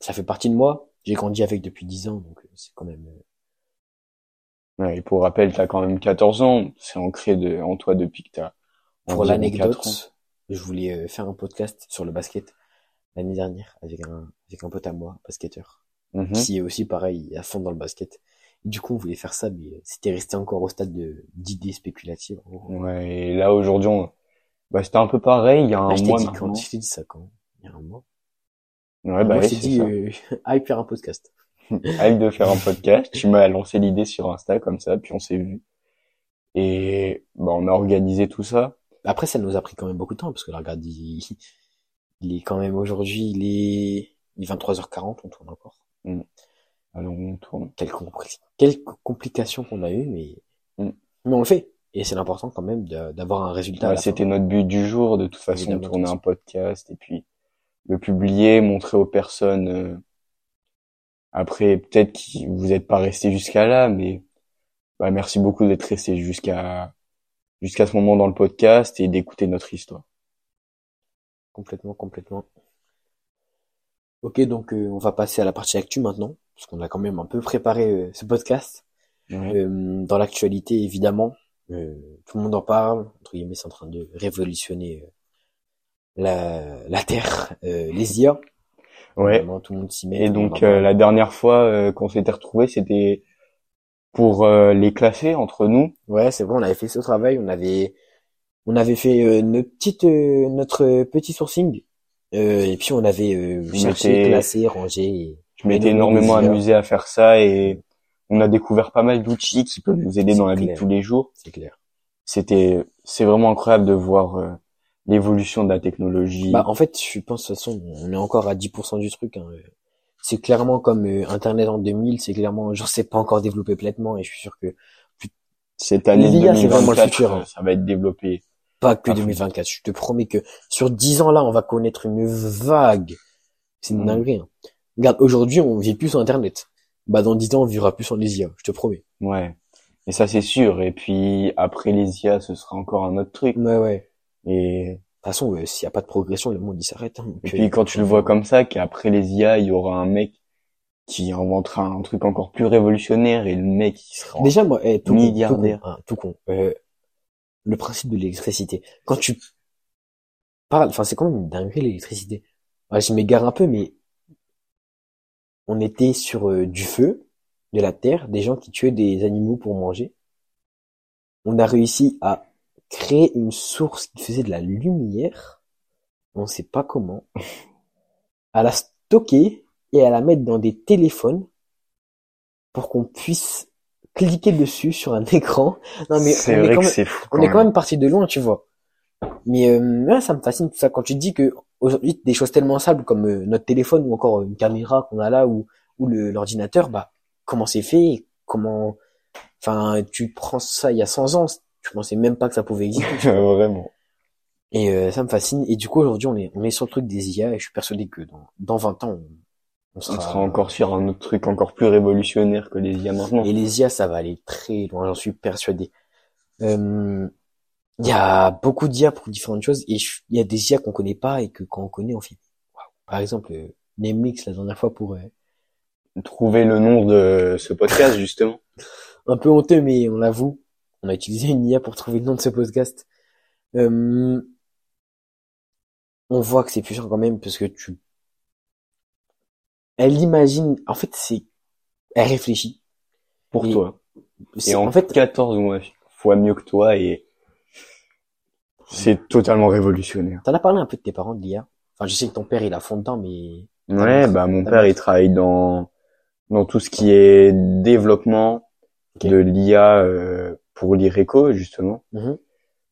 ça fait partie de moi. J'ai grandi avec depuis 10 ans, donc euh, c'est quand même. euh, Ouais, et pour rappel, t'as quand même 14 ans, c'est ancré de, en toi depuis que t'as Pour l'anecdote, je voulais euh, faire un podcast sur le basket l'année dernière avec un avec un pote à moi, basketteur, Mhm. qui est aussi pareil à fond dans le basket. Et du coup, on voulait faire ça, mais euh, c'était resté encore au stade de d'idées spéculatives. Ouais, et là, aujourd'hui, on- bah, c'était un peu pareil, il y a un Ah, je mois dit maintenant. quand, je t'ai dit ça quand? Il y a un mois. Ouais, bah, moi, ouais, je t'ai dit, euh, <laughs> ah, faire un podcast. <laughs> Avec de faire un podcast, tu m'as lancé l'idée sur Insta, comme ça, puis on s'est vu. Et, bah, on a organisé tout ça. Après, ça nous a pris quand même beaucoup de temps, parce que là, regarde, il, <laughs> il est quand même aujourd'hui, il est, il est 23h40, on tourne encore. Alors, on tourne. Quelle, compli- quelle complication qu'on a eu, mais, Mm. mais on le fait. Et c'est l'important quand même d'avoir un résultat Ouais, c'était notre but du jour, de toute façon, tourner de toute un podcast, et puis le publier, montrer aux personnes, euh, après, peut-être que vous n'êtes pas resté jusqu'à là, mais, bah, merci beaucoup d'être resté jusqu'à, jusqu'à ce moment dans le podcast et d'écouter notre histoire. Complètement, complètement. Ok, donc euh, on va passer à la partie actu maintenant, parce qu'on a quand même un peu préparé euh, ce podcast. Ouais. Euh, dans l'actualité, évidemment, euh, tout le monde en parle. Entre guillemets, c'est en train de révolutionner euh, la, la Terre, euh, les IA. Ouais. Vraiment, tout le monde s'y met. Et donc euh, la dernière fois euh, qu'on s'était retrouvés, c'était pour euh, les classer entre nous. Ouais, c'est bon, on avait fait ce travail, on avait, on avait fait euh, notre petite, euh, notre petit sourcing, euh, et puis on avait euh, cherché, classé, rangé. et- Je m'étais énormément amusé à faire ça et on a découvert pas mal d'outils qui peuvent nous aider dans la vie de tous les jours. C'est clair. C'était, c'est vraiment incroyable de voir euh, l'évolution de la technologie. Bah, en fait, je pense, de toute façon, on est encore à 10% du truc. Hein. C'est clairement comme euh, Internet en 2000, c'est clairement, genre, c'est pas encore développé pleinement, et je suis sûr que Cette année l'IA, c'est vraiment le 2024, futur, hein. ça va être développé. pas que À fond. 2024. Je te promets que sur 10 ans là, on va connaître une vague. C'est une Mhm. dinguerie. Hein. Regarde, aujourd'hui, on vit plus sur Internet. Bah, dans 10 ans, on vivra plus sur les IA, je te promets. Ouais. Et ça c'est sûr. Et puis après les IA, ce sera encore un autre truc. Ouais, ouais. Et façon, euh, s'il n'y a pas de progression, le monde il s'arrête. hein. Et puis quand tu le vois comme ça, qu'après les IA, il y aura un mec qui inventera un truc encore plus révolutionnaire et le mec qui sera Déjà, moi, eh, tout con, tout con, Milliardaire. hein, tout con. Euh, le principe de l'électricité. Quand tu parles, enfin, c'est quand même une dinguerie l'électricité. Ouais, je m'égare un peu, mais on était sur euh, du feu, de la terre, des gens qui tuaient des animaux pour manger. On a réussi à créer une source qui faisait de la lumière. On sait pas comment. À la stocker et à la mettre dans des téléphones pour qu'on puisse cliquer dessus sur un <laughs> écran. Non mais c'est on est vrai quand que même, c'est fou on est quand même parti de loin, tu vois. Mais euh, ça me fascine tout ça quand tu dis que aujourd'hui des choses tellement simples comme euh, notre téléphone ou encore une caméra qu'on a là ou ou l'ordinateur, bah comment c'est fait, comment, enfin tu prends ça il y a 100 ans, tu pensais même pas que ça pouvait exister. <laughs> Vraiment. Et euh, ça me fascine. Et du coup aujourd'hui on est on est sur le truc des IA et je suis persuadé que dans dans 20 ans on, on On sera, encore sur un autre truc encore plus révolutionnaire que les IA maintenant. Et les IA, ça va aller très loin, j'en suis persuadé. Euh, Il y a beaucoup d'IA pour différentes choses, et je- il y a des IA qu'on connaît pas et que quand on connaît, on fait waouh. Par exemple, euh, Nemlix la dernière fois pour euh, Trouver le nom de ce podcast, justement. <laughs> un peu honteux, mais on l'avoue, on a utilisé une IA pour trouver le nom de ce podcast. Euh, on voit que c'est puissant quand même parce que tu, elle imagine, en fait, c'est, elle réfléchit. Pour Et- toi. C'est- Et en, en fait, 14 mois, fois mieux que toi et c'est totalement révolutionnaire. t'en as parlé un peu de tes parents de l'IA. Enfin, je sais que ton père, il a fond dedans, mais Ouais, Ah, bah mon père il travaille dans dans tout ce qui est développement de l'IA euh, pour l'IRECO justement. Mhm.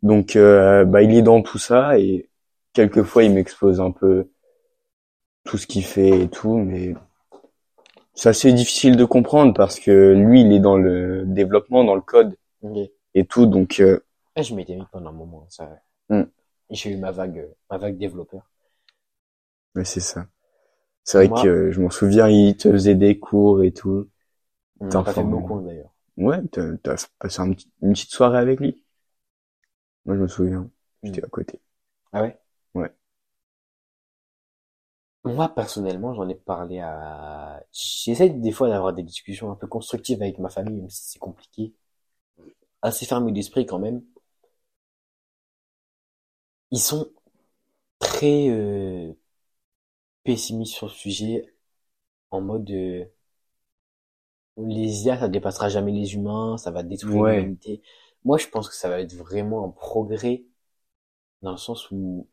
Donc euh, bah il est dans tout ça et quelquefois il m'expose un peu tout ce qu'il fait et tout, mais c'est assez difficile de comprendre parce que lui il est dans le développement, dans le code et tout, donc euh, Ah, je m'étais mis pendant un moment, ça. Hmm. J'ai eu ma vague, ma vague développeur. ouais, c'est ça. C'est vrai Moi- que je m'en souviens, il te faisait des cours et tout. On n'a pas fait beaucoup, d'ailleurs. Ouais, t'as t'as passé un petit- une petite soirée avec lui? Moi, je me souviens. J'étais à côté. Ah ouais? Ouais. Moi, personnellement, j'en ai parlé à, j'essaie des fois d'avoir des discussions un peu constructives avec ma famille, même si c'est compliqué. Assez fermé d'esprit quand même. Ils sont très, euh, pessimistes sur le sujet, en mode, euh, les IA, ça dépassera jamais les humains, ça va détruire Ouais. l'humanité. Moi, je pense que ça va être vraiment un progrès dans le sens où,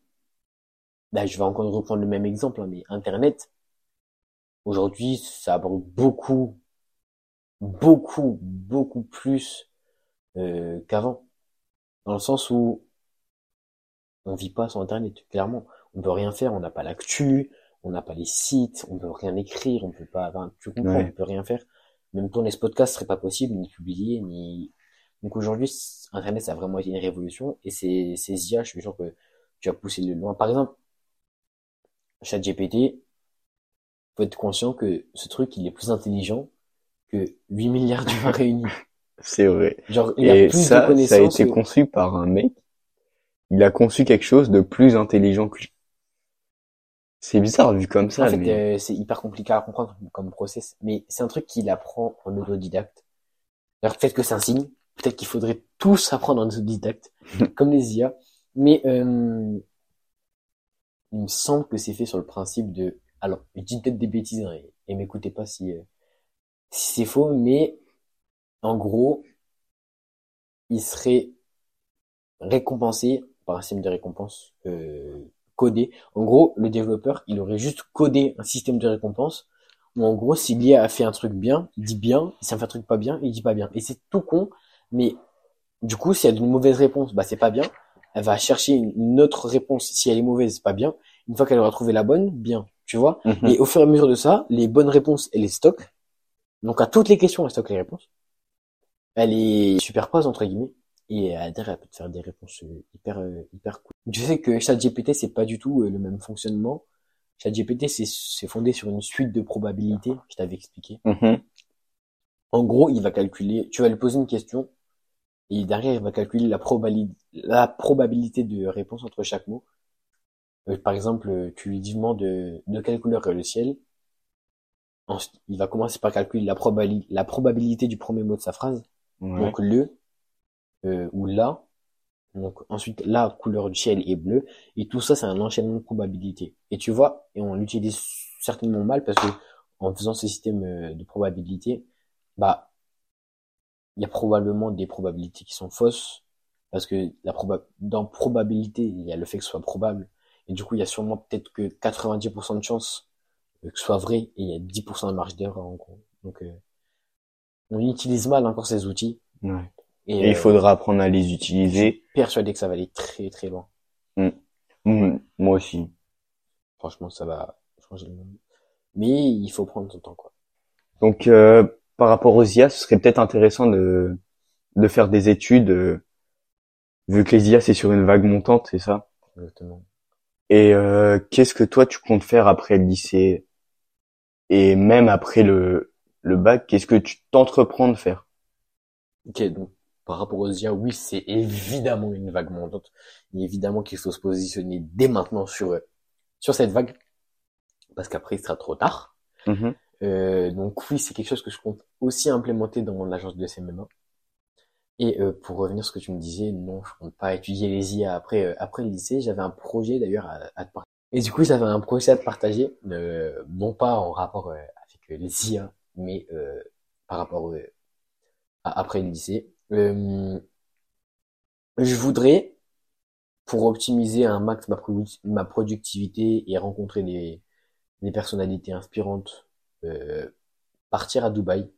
là, je vais encore reprendre le même exemple, hein, mais Internet, aujourd'hui, ça aborde beaucoup, beaucoup, beaucoup plus euh, qu'avant. Dans le sens où on vit pas sans Internet, clairement. On peut rien faire, on n'a pas l'actu, on n'a pas les sites, on peut rien écrire, on peut pas, enfin, tu comprends, Ouais. on peut rien faire. Même tourner ce podcast serait pas possible, ni publier, ni, donc aujourd'hui, Internet, ça a vraiment été une révolution, et ces, ces IA, je suis sûr que tu as poussé le loin. Par exemple, ChatGPT, faut être conscient que ce truc, il est plus intelligent que 8 milliards d'humains <laughs> réunis. C'est vrai. Genre, il a Et plus de ça, ça a été que- conçu par un mec. Il a conçu quelque chose de plus intelligent que. C'est bizarre vu comme ça, En fait, mais euh, c'est hyper compliqué à comprendre comme process, mais c'est un truc qu'il apprend en autodidacte. Alors peut-être que c'est un signe, peut-être qu'il faudrait tous apprendre en autodidacte, <laughs> comme les IA, mais euh, il me semble que c'est fait sur le principe de... Alors, je dis peut-être des bêtises, hein, et, et m'écoutez pas si, euh, si c'est faux, mais en gros, il serait récompensé par un système de récompense euh, codé. En gros, le développeur, il aurait juste codé un système de récompense où en gros, si l'IA a fait un truc bien, il dit bien, si ça fait un truc pas bien, il dit pas bien. Et c'est tout con, mais du coup, si elle a une mauvaise réponse, bah c'est pas bien. Elle va chercher une- autre réponse. Si elle est mauvaise, c'est pas bien. Une fois qu'elle aura trouvé la bonne, bien. Tu vois? Mhm. Et au fur et à mesure de ça, les bonnes réponses, elle les stocke. Donc à toutes les questions, elle stocke les réponses. Elle les superpose entre guillemets. Et derrière, elle peut te faire des réponses euh, hyper euh, hyper cool. Tu sais que ChatGPT, c'est pas du tout euh, le même fonctionnement. ChatGPT, c'est c'est fondé sur une suite de probabilités. Je t'avais expliqué. Mhm. En gros, il va calculer. Tu vas lui poser une question. Et derrière, il va calculer la probabilité la probabilité de réponse entre chaque mot. euh, par exemple, tu lui demandes de, de quelle couleur est le ciel. Ensuite, il va commencer par calculer la, probali- la probabilité du premier mot de sa phrase. Ouais. Donc le ou la. Donc ensuite la couleur du ciel est bleue. Et tout ça, c'est un enchaînement de probabilités. Et tu vois, et on l'utilise certainement mal parce que en faisant ce système euh, de probabilité, bah il y a probablement des probabilités qui sont fausses. Parce que dans probabilité, il y a le fait que ce soit probable. Et du coup, il y a sûrement peut-être que 90% de chances euh, que ce soit vrai et il y a 10% de marge d'erreur en gros. Donc euh, on utilise mal encore ces outils. Ouais. Et, Et il euh, faudra apprendre à les utiliser. persuadé que ça va aller très très loin. Mm, Moi aussi. Franchement, ça va changer le monde. Mais il faut prendre son temps, quoi. Donc, euh, par rapport aux IA, ce serait peut-être intéressant de, de faire des études, euh, vu que les IA, c'est sur une vague montante, c'est ça? Exactement. Et euh, qu'est-ce que toi, tu comptes faire après le lycée? Et même après le, le bac, qu'est-ce que tu t'entreprends de faire? Ok, donc par rapport aux IA, oui, c'est évidemment une vague montante. Et évidemment qu'il faut se positionner dès maintenant sur sur cette vague, parce qu'après il sera trop tard. Mhm. Euh, donc oui, c'est quelque chose que je compte aussi implémenter dans mon agence de CMMA. Et euh, pour revenir sur ce que tu me disais, non, je compte pas étudier les IA après euh, après le lycée. J'avais un projet d'ailleurs à, à te partager. Et du coup, j'avais un projet à te partager, non pas en rapport avec les IA, mais par rapport à après le lycée. Euh, je voudrais, pour optimiser un max ma, produ- ma productivité et rencontrer des, des personnalités inspirantes, euh, partir à Dubaï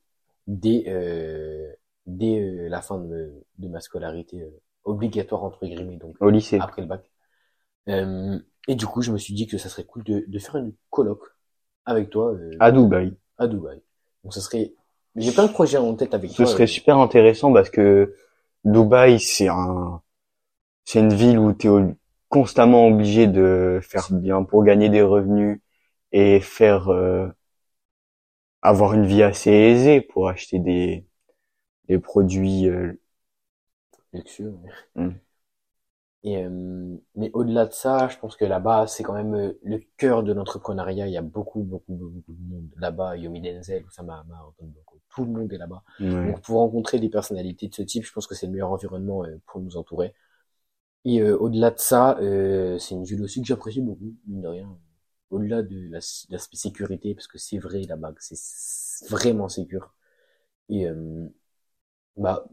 dès, euh, dès la fin de, de ma scolarité obligatoire entre guillemets, donc Au lycée. après le bac. Et du coup, je me suis dit que ça serait cool de, de faire une coloc avec toi À Dubaï. à Dubaï. Donc ça serait, j'ai plein de projets en tête avec Ce toi. serait euh, super intéressant parce que Dubaï, c'est un, c'est une ville où tu es constamment obligé de faire bien pour gagner des revenus et faire euh, avoir une vie assez aisée pour acheter des des produits. euh, luxueux. Et euh, mais au-delà de ça, je pense que là-bas, c'est quand même euh, le cœur de l'entrepreneuriat. Il y a beaucoup, beaucoup, beaucoup de monde là-bas. Yomi Denzel, Oussama Hamar, Antoine tout le monde est là-bas. ouais. Donc pour rencontrer des personnalités de ce type, je pense que c'est le meilleur environnement euh, pour nous entourer. Et euh, au-delà de ça, euh, c'est une ville aussi que j'apprécie beaucoup, mine de rien. Au-delà de la- de l'aspect sécurité, parce que c'est vrai là-bas, que c'est vraiment sécure. Et euh, bah,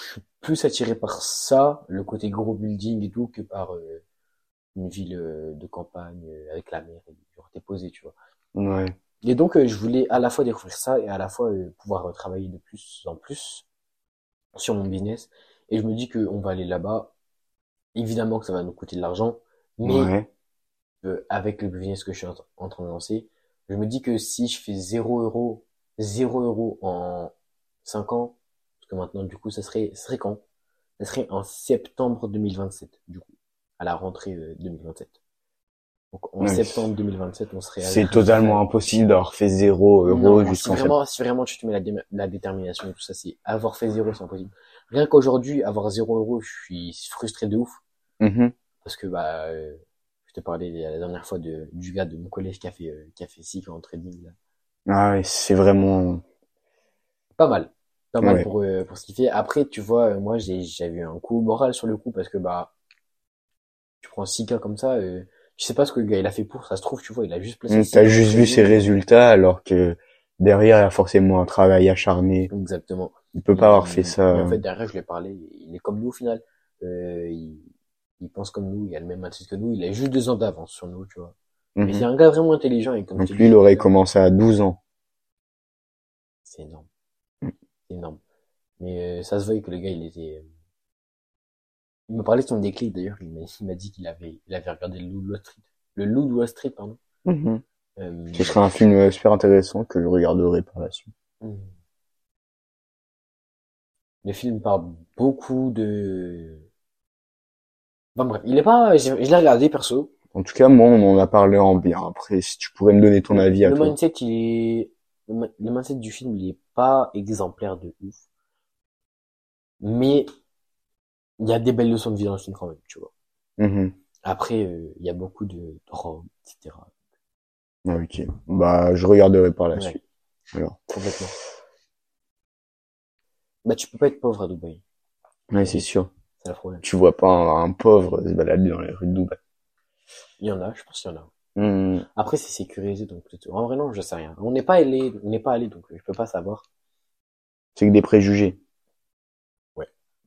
je suis plus attiré par ça, le côté gros building et tout, que par euh, une ville euh, de campagne euh, avec la mer et genre tu vois. Ouais. Et donc, je voulais à la fois découvrir ça et à la fois pouvoir travailler de plus en plus sur mon business. Et je me dis qu'on va aller là-bas. Évidemment que ça va nous coûter de l'argent, mais Ouais. euh, avec le business que je suis en, en train de lancer, je me dis que si je fais 0 euros, 0 euros en 5 ans, parce que maintenant, du coup, ça serait, ça serait quand? Ça serait en septembre 2027, du coup, à la rentrée euh, 2027. Donc, en Ouais, septembre 2027, on serait à- C'est totalement impossible d'avoir fait zéro euro non, si jusqu'en vraiment, si vraiment tu te mets la, dé- la détermination et tout ça, c'est avoir fait zéro, c'est impossible. Rien qu'aujourd'hui, avoir zéro euro, je suis frustré de ouf Mhm. parce que bah, euh, je te parlais la dernière fois de du gars de mon collège qui a fait euh, qui a fait cycle en trading là. Ah ouais, c'est vraiment. Pas mal, pas mal Ouais. pour euh, pour ce qu'il fait. Après, tu vois, euh, moi j'ai eu un coup moral sur le coup parce que bah, tu prends 6 cas comme ça, euh, je sais pas ce que le gars il a fait pour, ça se trouve, tu vois, il a juste placé. T'as juste vu ses résultats alors que derrière il y a forcément un travail acharné. Exactement. Il peut pas avoir fait ça. en fait, derrière, je lui ai parlé, il est comme nous au final. Euh, il, il pense comme nous, il a le même attitude que nous, il a juste deux ans d'avance sur nous, tu vois. Mais c'est Mhm. un gars vraiment intelligent et comme Donc lui, il aurait commencé à 12 ans. C'est énorme. Mm. C'est énorme. Mais euh, ça se voyait que le gars, il était... euh, Il m'a parlé de son déclic d'ailleurs, il m'a dit qu'il avait, il avait regardé le Loup de Wall Street. Le Loup de Wall Street, pardon. Mhm. Euh, Ce serait un film super intéressant que je regarderai par la suite. Hmm. Le film parle beaucoup de... Bon bref, il est pas... Je, l'ai regardé perso. En tout cas, moi, on en a parlé en bien. Après, si tu pourrais me donner ton avis à Le toi. mindset, il est... Le, le mindset du film, il est pas exemplaire de ouf. Mais il y a des belles leçons de vie dans le film quand même, tu vois. Mhm. Après, euh, il y a beaucoup de drogue, etc. Ah, ok. Bah, je regarderai par la Ouais. suite. Alors. Complètement. Bah, tu peux pas être pauvre à Dubaï. Ouais, c'est sûr. C'est le problème. Tu vois pas un, un pauvre se balader dans les rues de Dubaï. Il y en a, je pense qu'il y en a. Hmm. Après, c'est sécurisé, donc. En vrai, non, je sais rien. On n'est pas allé, on n'est pas allé, donc je peux pas savoir. C'est que des préjugés.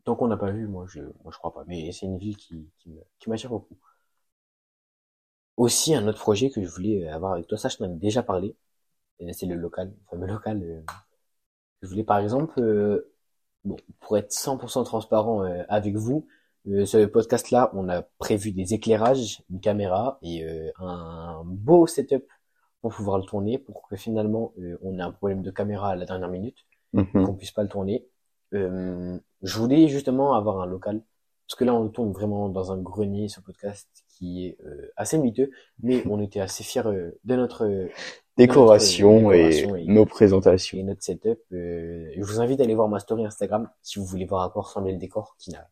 Tant qu'on n'a pas vu, moi, je, moi, je crois pas. Mais c'est une ville qui, qui m'attire beaucoup. Aussi, un autre projet que je voulais avoir avec toi, ça, je t'en avais déjà parlé. C'est le local, le fameux local. euh, Je voulais, par exemple, euh, bon, pour être 100% transparent euh, avec vous, euh, sur le podcast-là, on a prévu des éclairages, une caméra et euh, un beau setup pour pouvoir le tourner, pour que finalement, euh, on ait un problème de caméra à la dernière minute Mhm. qu'on puisse pas le tourner. Euh, je voulais justement avoir un local, parce que là on le tourne vraiment dans un grenier, ce podcast qui est euh, assez miteux, mais <laughs> on était assez fiers euh, de notre Décoration, et, et- nos présentations. et notre setup. Euh, je vous invite à aller voir ma story Instagram si vous voulez voir à quoi ressemblait le décor, qui, n'a,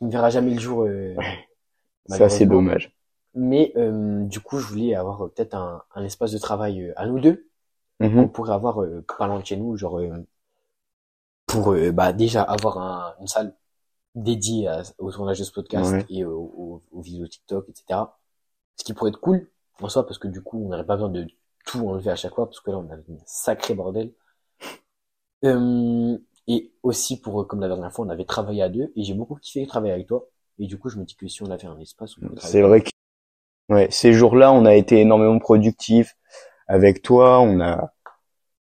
qui ne verra jamais le jour. Euh, <laughs> Ça, c'est dommage. Mais euh, du coup, je voulais avoir euh, peut-être un, un espace de travail euh, à nous deux, Mhm. on pourrait avoir euh, pas loin de chez nous, genre euh, pour bah déjà avoir un, une salle dédiée à- au tournage de ce podcast Ouais. et aux, aux, aux vidéos TikTok, etc. Ce qui pourrait être cool en soi parce que du coup on n'aurait pas besoin de tout enlever à chaque fois parce que là on a un sacré bordel. Euh, <laughs> et aussi pour euh, comme la dernière fois on avait travaillé à deux et j'ai beaucoup kiffé travailler avec toi et du coup je me dis que si on avait un espace on C'est vrai que ouais, ces jours-là, on a été énormément productifs avec toi. On a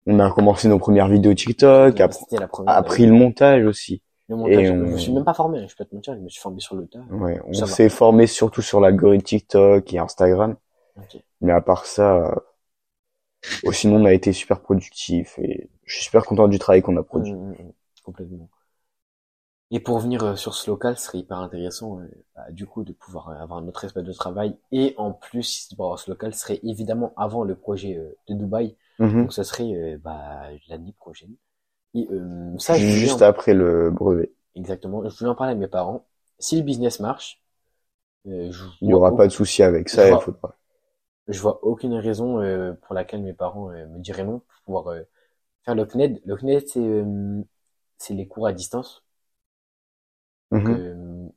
on a commencé nos premières vidéos TikTok, première appris le montage aussi. le montage. et Je on- me suis même pas formé, je peux te mentir, je me suis formé sur le tas. Ouais, on s'est formé surtout sur l'algorithme TikTok et Instagram. Ok. Mais à part ça, oh, sinon on a été super productifs et je suis super content du travail qu'on a produit. Mm, mm, mm, complètement. Et pour venir euh, sur ce local, ce serait hyper intéressant, euh, bah, du coup, de pouvoir euh, avoir notre espace de travail. Et en plus, ce local, serait évidemment avant le projet euh, de Dubaï. Mhm. Donc, ce serait euh, bah, l'année prochaine. Et ça, Juste en- après le brevet. exactement. Je voulais en parler à mes parents. Si le business marche, je Il y aura pas de souci avec ça, il faudra. Je vois aucune raison euh, pour laquelle mes parents euh, me diraient non pour pouvoir euh, faire le CNED. Le CNED, c'est euh, c'est les cours à distance. Donc, Mhm. euh,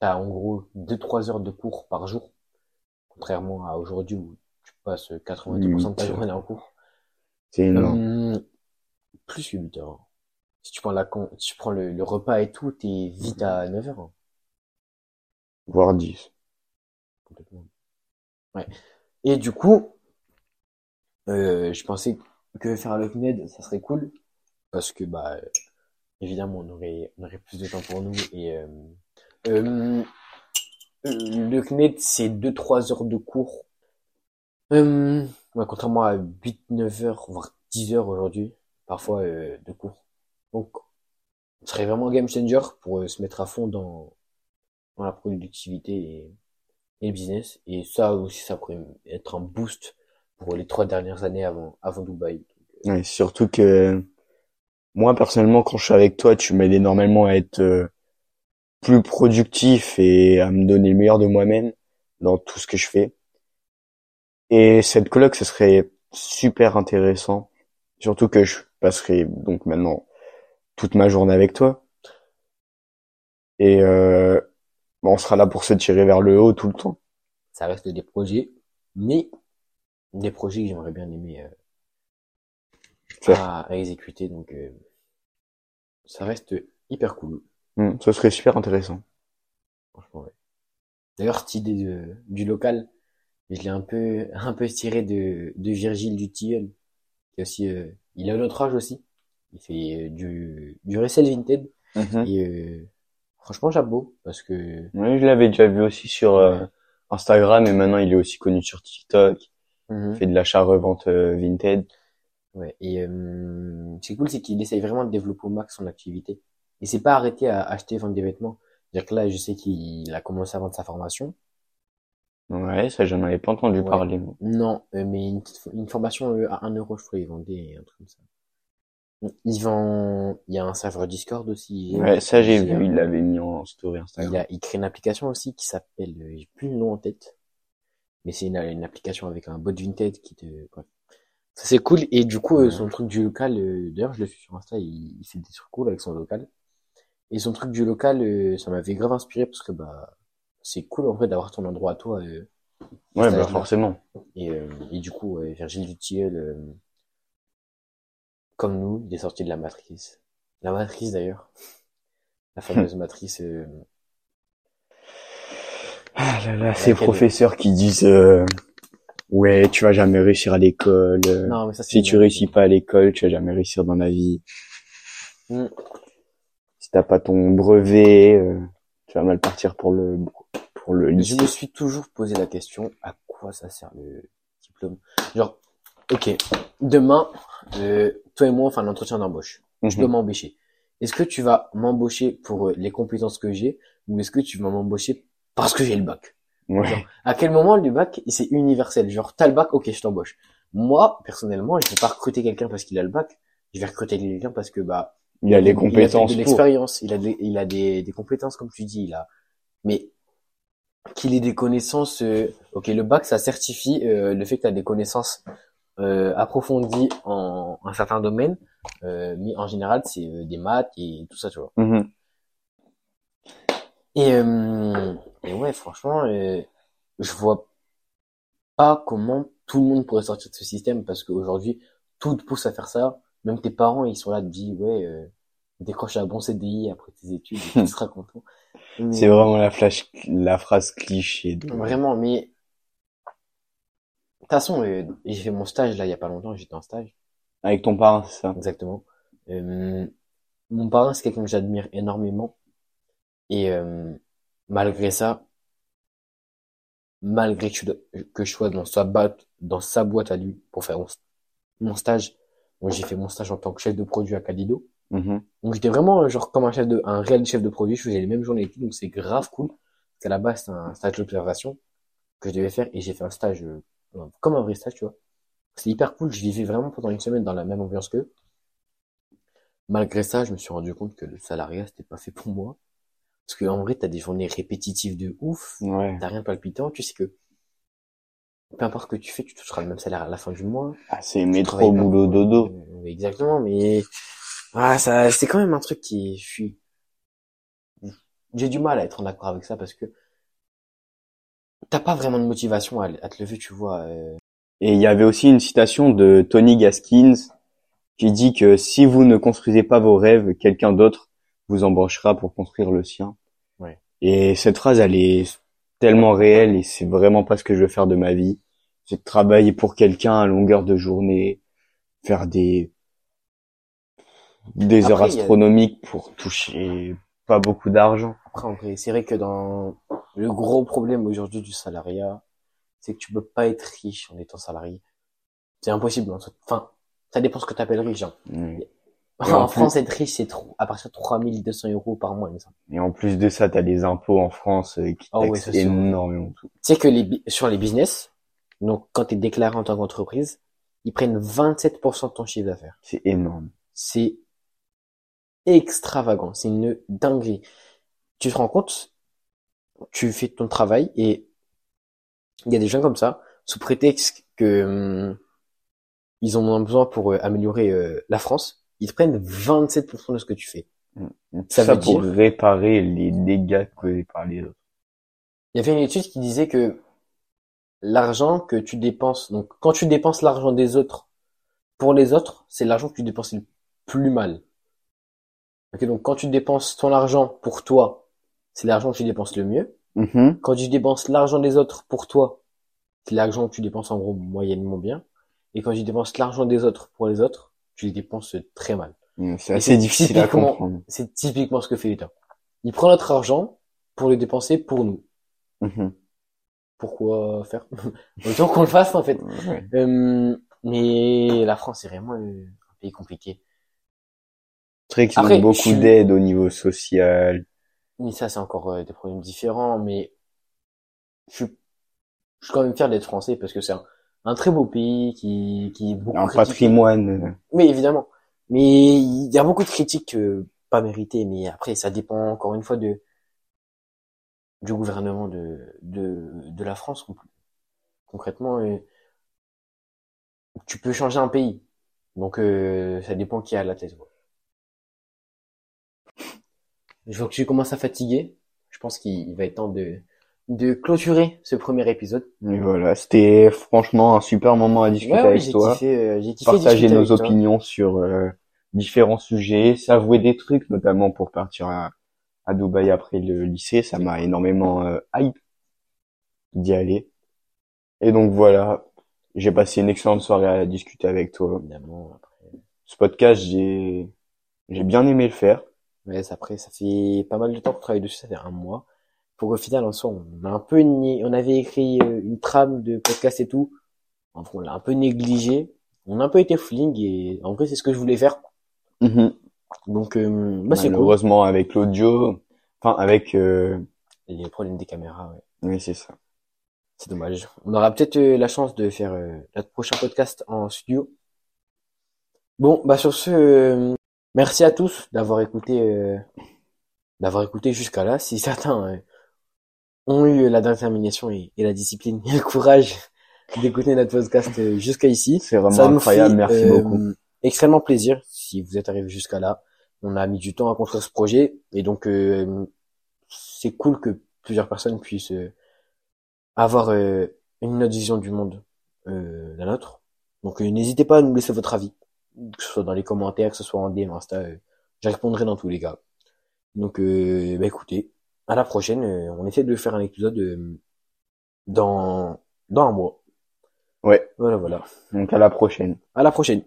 t'as en gros 2-3 heures de cours par jour, contrairement à aujourd'hui où tu passes 90% de ta journée en cours. C'est énorme. Euh, plus que 8 heures. Si tu prends la con- si tu prends le, le repas et tout, t'es vite à 9 heures. hein, Voire 10. Ouais. Et du coup, euh, je pensais que faire le CNED, ça serait cool. Parce que, bah, évidemment, on aurait, on aurait plus de temps pour nous. Et euh, euh, le CNED, c'est 2-3 heures de cours. Euh, ouais, contrairement à 8-9 heures, voire 10 heures aujourd'hui, parfois, euh, de cours. Donc, ce serait vraiment un game changer pour euh, se mettre à fond dans, dans la productivité et, et business. Et ça aussi, ça pourrait être un boost pour les trois dernières années avant, avant Dubaï. Ouais, surtout que moi personnellement quand je suis avec toi, tu m'aides énormément à être euh, plus productif et à me donner le meilleur de moi-même dans tout ce que je fais. Et cette coloc, ce serait super intéressant, surtout que je passerai donc maintenant toute ma journée avec toi. Et euh, on sera là pour se tirer vers le haut tout le temps. Ça reste des projets, mais des projets que j'aimerais bien aimer euh, Faire. à, à exécuter. Donc, euh, ça reste hyper cool, Hmm, ce serait super intéressant. franchement. Ouais. D'ailleurs, cette idée de, du local, je l'ai un peu, <laughs> un peu tiré de, de Virgile du Tilleul, qui aussi, euh, il a notre âge aussi. Il fait euh, du, du resell vintage. Et euh, franchement, chapeau, parce que Oui, je l'avais déjà vu aussi sur euh, Instagram et maintenant il est aussi connu sur TikTok. Il fait de l'achat-revente euh, vintage. Ouais, et euh, c'est cool, c'est qu'il essaye vraiment de développer au max son activité. Il s'est pas arrêté à acheter et vendre des vêtements. C'est-à-dire que là, je sais qu'il a commencé à vendre sa formation. Ouais, ça j'en avais pas entendu Ouais. parler. moi. Non, euh, mais une formation euh, à 1 euro, je crois, il vendait un truc comme ça. Vendent, il y a un serveur Discord aussi. Ouais, ça j'ai Il vu, il l'avait mis en story Il, Instagram. a, il crée une application aussi qui s'appelle, euh, j'ai plus le nom en tête, mais c'est une, une application avec un bot Vinted qui te, ouais. Ça c'est cool. Et du coup, euh, son truc du local, euh, d'ailleurs, je le suis sur Insta, il, il fait des trucs cool avec son local. Et son truc du local, euh, ça m'avait grave inspiré parce que bah, c'est cool en fait d'avoir ton endroit à toi. euh, Ouais, bah forcément. et, euh, et du coup, Virgile Dutilleul, euh, comme nous, il est sorti de la matrice. La matrice d'ailleurs. La fameuse matrice. euh, Ah là là, ces professeurs qui disent euh, ouais, tu vas jamais réussir à l'école. Non, mais ça, si tu réussis pas à l'école, tu vas jamais réussir dans la vie. Mm. Si t'as pas ton brevet, euh, tu vas mal partir pour le pour le Je lycée. me suis toujours posé la question, à quoi ça sert le diplôme? Genre, ok, demain, euh, toi et moi, on fait un entretien d'embauche. Je dois Mhm. m'embaucher. Est-ce que tu vas m'embaucher pour euh, les compétences que j'ai ou est-ce que tu vas m'embaucher parce que j'ai le bac? Ouais. À quel moment le bac, c'est universel? Genre, t'as le bac, ok, je t'embauche. Moi, personnellement, je vais pas recruter quelqu'un parce qu'il a le bac. Je vais recruter quelqu'un parce que, bah, Il a les il compétences a de l'expérience, il a, des- il a des, des compétences, comme tu dis, il a. Mais qu'il ait des connaissances, euh, ok, le bac, ça certifie euh, le fait que tu as des connaissances euh, approfondies en un certain domaine, euh, mais en général, c'est euh, des maths et tout ça, tu vois. Mhm. Et, euh, et ouais, franchement, euh, je vois pas comment tout le monde pourrait sortir de ce système parce qu'aujourd'hui, tout te pousse à faire ça. Même tes parents, ils sont là, te disent, ouais, euh, décroche un bon CDI après tes études <laughs> et tu seras content. C'est vraiment la flash, la phrase cliché. de- Vraiment, mais toute façon, euh, j'ai fait mon stage là il y a pas longtemps, j'étais en stage, Avec ton parent, c'est ça? exactement. Euh, mon parrain, c'est quelqu'un que j'admire énormément. Et euh, malgré ça, malgré que je, que je sois dans sa boîte, dans sa boîte à lui pour faire mon, mon stage, moi j'ai fait mon stage en tant que chef de produit à Cadido. Mhm. Donc j'étais vraiment euh, genre comme un chef de, un réel chef de produit, je faisais les mêmes journées et tout, donc c'est grave cool. Parce qu'à la base, c'est un stage d'observation que je devais faire et j'ai fait un stage euh, comme un vrai stage, tu vois. C'est hyper cool, je vivais vraiment pendant une semaine dans la même ambiance qu'eux. Malgré ça, je me suis rendu compte que le salariat, c'était pas fait pour moi. Parce que en vrai, t'as des journées répétitives de ouf, Ouais. t'as rien palpitant, tu sais que peu importe ce que tu fais, tu toucheras le même salaire à la fin du mois. Ah, c'est métro, pas boulot, dodo. Exactement, mais ah, ça, c'est quand même un truc qui, je suis, j'ai du mal à être en accord avec ça parce que t'as pas vraiment de motivation à, à te lever, tu vois. euh. Et il y avait aussi une citation de Tony Gaskins qui dit que si vous ne construisez pas vos rêves, quelqu'un d'autre vous embauchera pour construire le sien. Ouais. Et cette phrase, elle est tellement réelle et c'est vraiment pas ce que je veux faire de ma vie. C'est de travailler pour quelqu'un à longueur de journée, faire des des heures Après, a- astronomiques pour toucher pas beaucoup d'argent. Après, en vrai, c'est vrai que dans le gros problème aujourd'hui du salariat, c'est que tu peux pas être riche en étant salarié. C'est impossible. Enfin, ça dépend ce que t'appelles riche. Hein. Ouais. Et en En plus- France, être riche, c'est trop, à partir de 3200 euros par mois. Et en plus de ça, t'as des impôts en France euh, qui Ah ouais, taxent ça, c'est énormément. Tu sais que les, sur les business, donc quand tu es déclaré en tant qu'entreprise, ils prennent 27% de ton chiffre d'affaires. C'est énorme. C'est extravagant, c'est une dinguerie. Tu te rends compte, tu fais ton travail et il y a des gens comme ça, sous prétexte que hum, ils en ont besoin pour euh, améliorer euh, la France, ils te prennent 27% de ce que tu fais. Ça Ça, veut pour dire- réparer les dégâts causés par les autres. Il y avait une étude qui disait que l'argent que tu dépenses, donc quand tu dépenses l'argent des autres pour les autres, c'est l'argent que tu dépenses le plus mal. Ok, donc quand tu dépenses ton argent pour toi, c'est l'argent que tu dépenses le mieux. Mhm. Quand tu dépenses l'argent des autres pour toi, c'est l'argent que tu dépenses en gros moyennement bien. Et quand tu dépenses l'argent des autres pour les autres, tu les dépenses très mal. Mm, C'est assez difficile à comprendre. C'est typiquement ce que fait l'État. Il prend notre argent pour le dépenser pour nous. Mhm. Pourquoi faire? <laughs> Autant qu'on le fasse en fait. Ouais. Euh, mais la France est vraiment un pays compliqué. C'est vrai qu'ils ont beaucoup suis- d'aide au niveau social. Mais ça, c'est encore euh, des problèmes différents. Mais je suis, je suis quand même fier d'être français parce que c'est un, un très beau pays qui, qui est beaucoup Un critiqué. patrimoine. euh, Oui, évidemment. Mais il y a beaucoup de critiques euh, pas méritées, mais après ça dépend encore une fois de du gouvernement de de, de la France concrètement. euh, tu peux changer un pays, donc euh, ça dépend qui à la tête. quoi. Je vois que tu commences à fatiguer. Je pense qu'il va être temps de de clôturer ce premier épisode. Et voilà, c'était franchement un super moment à discuter Ouais, ouais, avec j'ai toi. kiffé, euh, j'ai kiffé partager nos avec toi. opinions sur euh, différents sujets, s'avouer des trucs, notamment pour partir à, à Dubaï après le lycée. Ça m'a énormément euh, hype d'y aller. Et donc voilà, j'ai passé une excellente soirée à discuter avec toi. Évidemment, après. Ce podcast, j'ai j'ai bien aimé le faire. Ça, après, ça fait pas mal de temps qu'on travaille dessus, ça fait un mois. Pour au final, en soi, on a un peu, on avait écrit euh, une trame de podcast et tout. En on l'a un peu négligé. On a un peu été fling et en vrai, c'est ce que je voulais faire. Donc, euh, bah, c'est cool. Malheureusement, avec l'audio, enfin avec, euh, Les problèmes des caméras, ouais. oui c'est ça. C'est dommage. On aura peut-être euh, la chance de faire euh, notre prochain podcast en studio. Bon, bah sur ce, euh, merci à tous d'avoir écouté, euh, d'avoir écouté jusqu'à là. Si certains euh, ont eu la détermination et, et la discipline et le courage <laughs> d'écouter notre podcast euh, jusqu'à ici, C'est vraiment ça nous incroyable. fait, Merci euh, beaucoup. Extrêmement plaisir si vous êtes arrivé jusqu'à là. On a mis du temps à construire ce projet et donc euh, c'est cool que plusieurs personnes puissent euh, avoir une autre vision du monde, euh, la nôtre. Donc euh, n'hésitez pas à nous laisser votre avis, que ce soit dans les commentaires, que ce soit en DM, Insta, euh, j'y répondrai dans tous les cas. Donc euh, bah écoutez, à la prochaine. euh, on essaie de faire un épisode euh, dans dans un mois. Ouais. Voilà voilà. Donc à la prochaine. À la prochaine.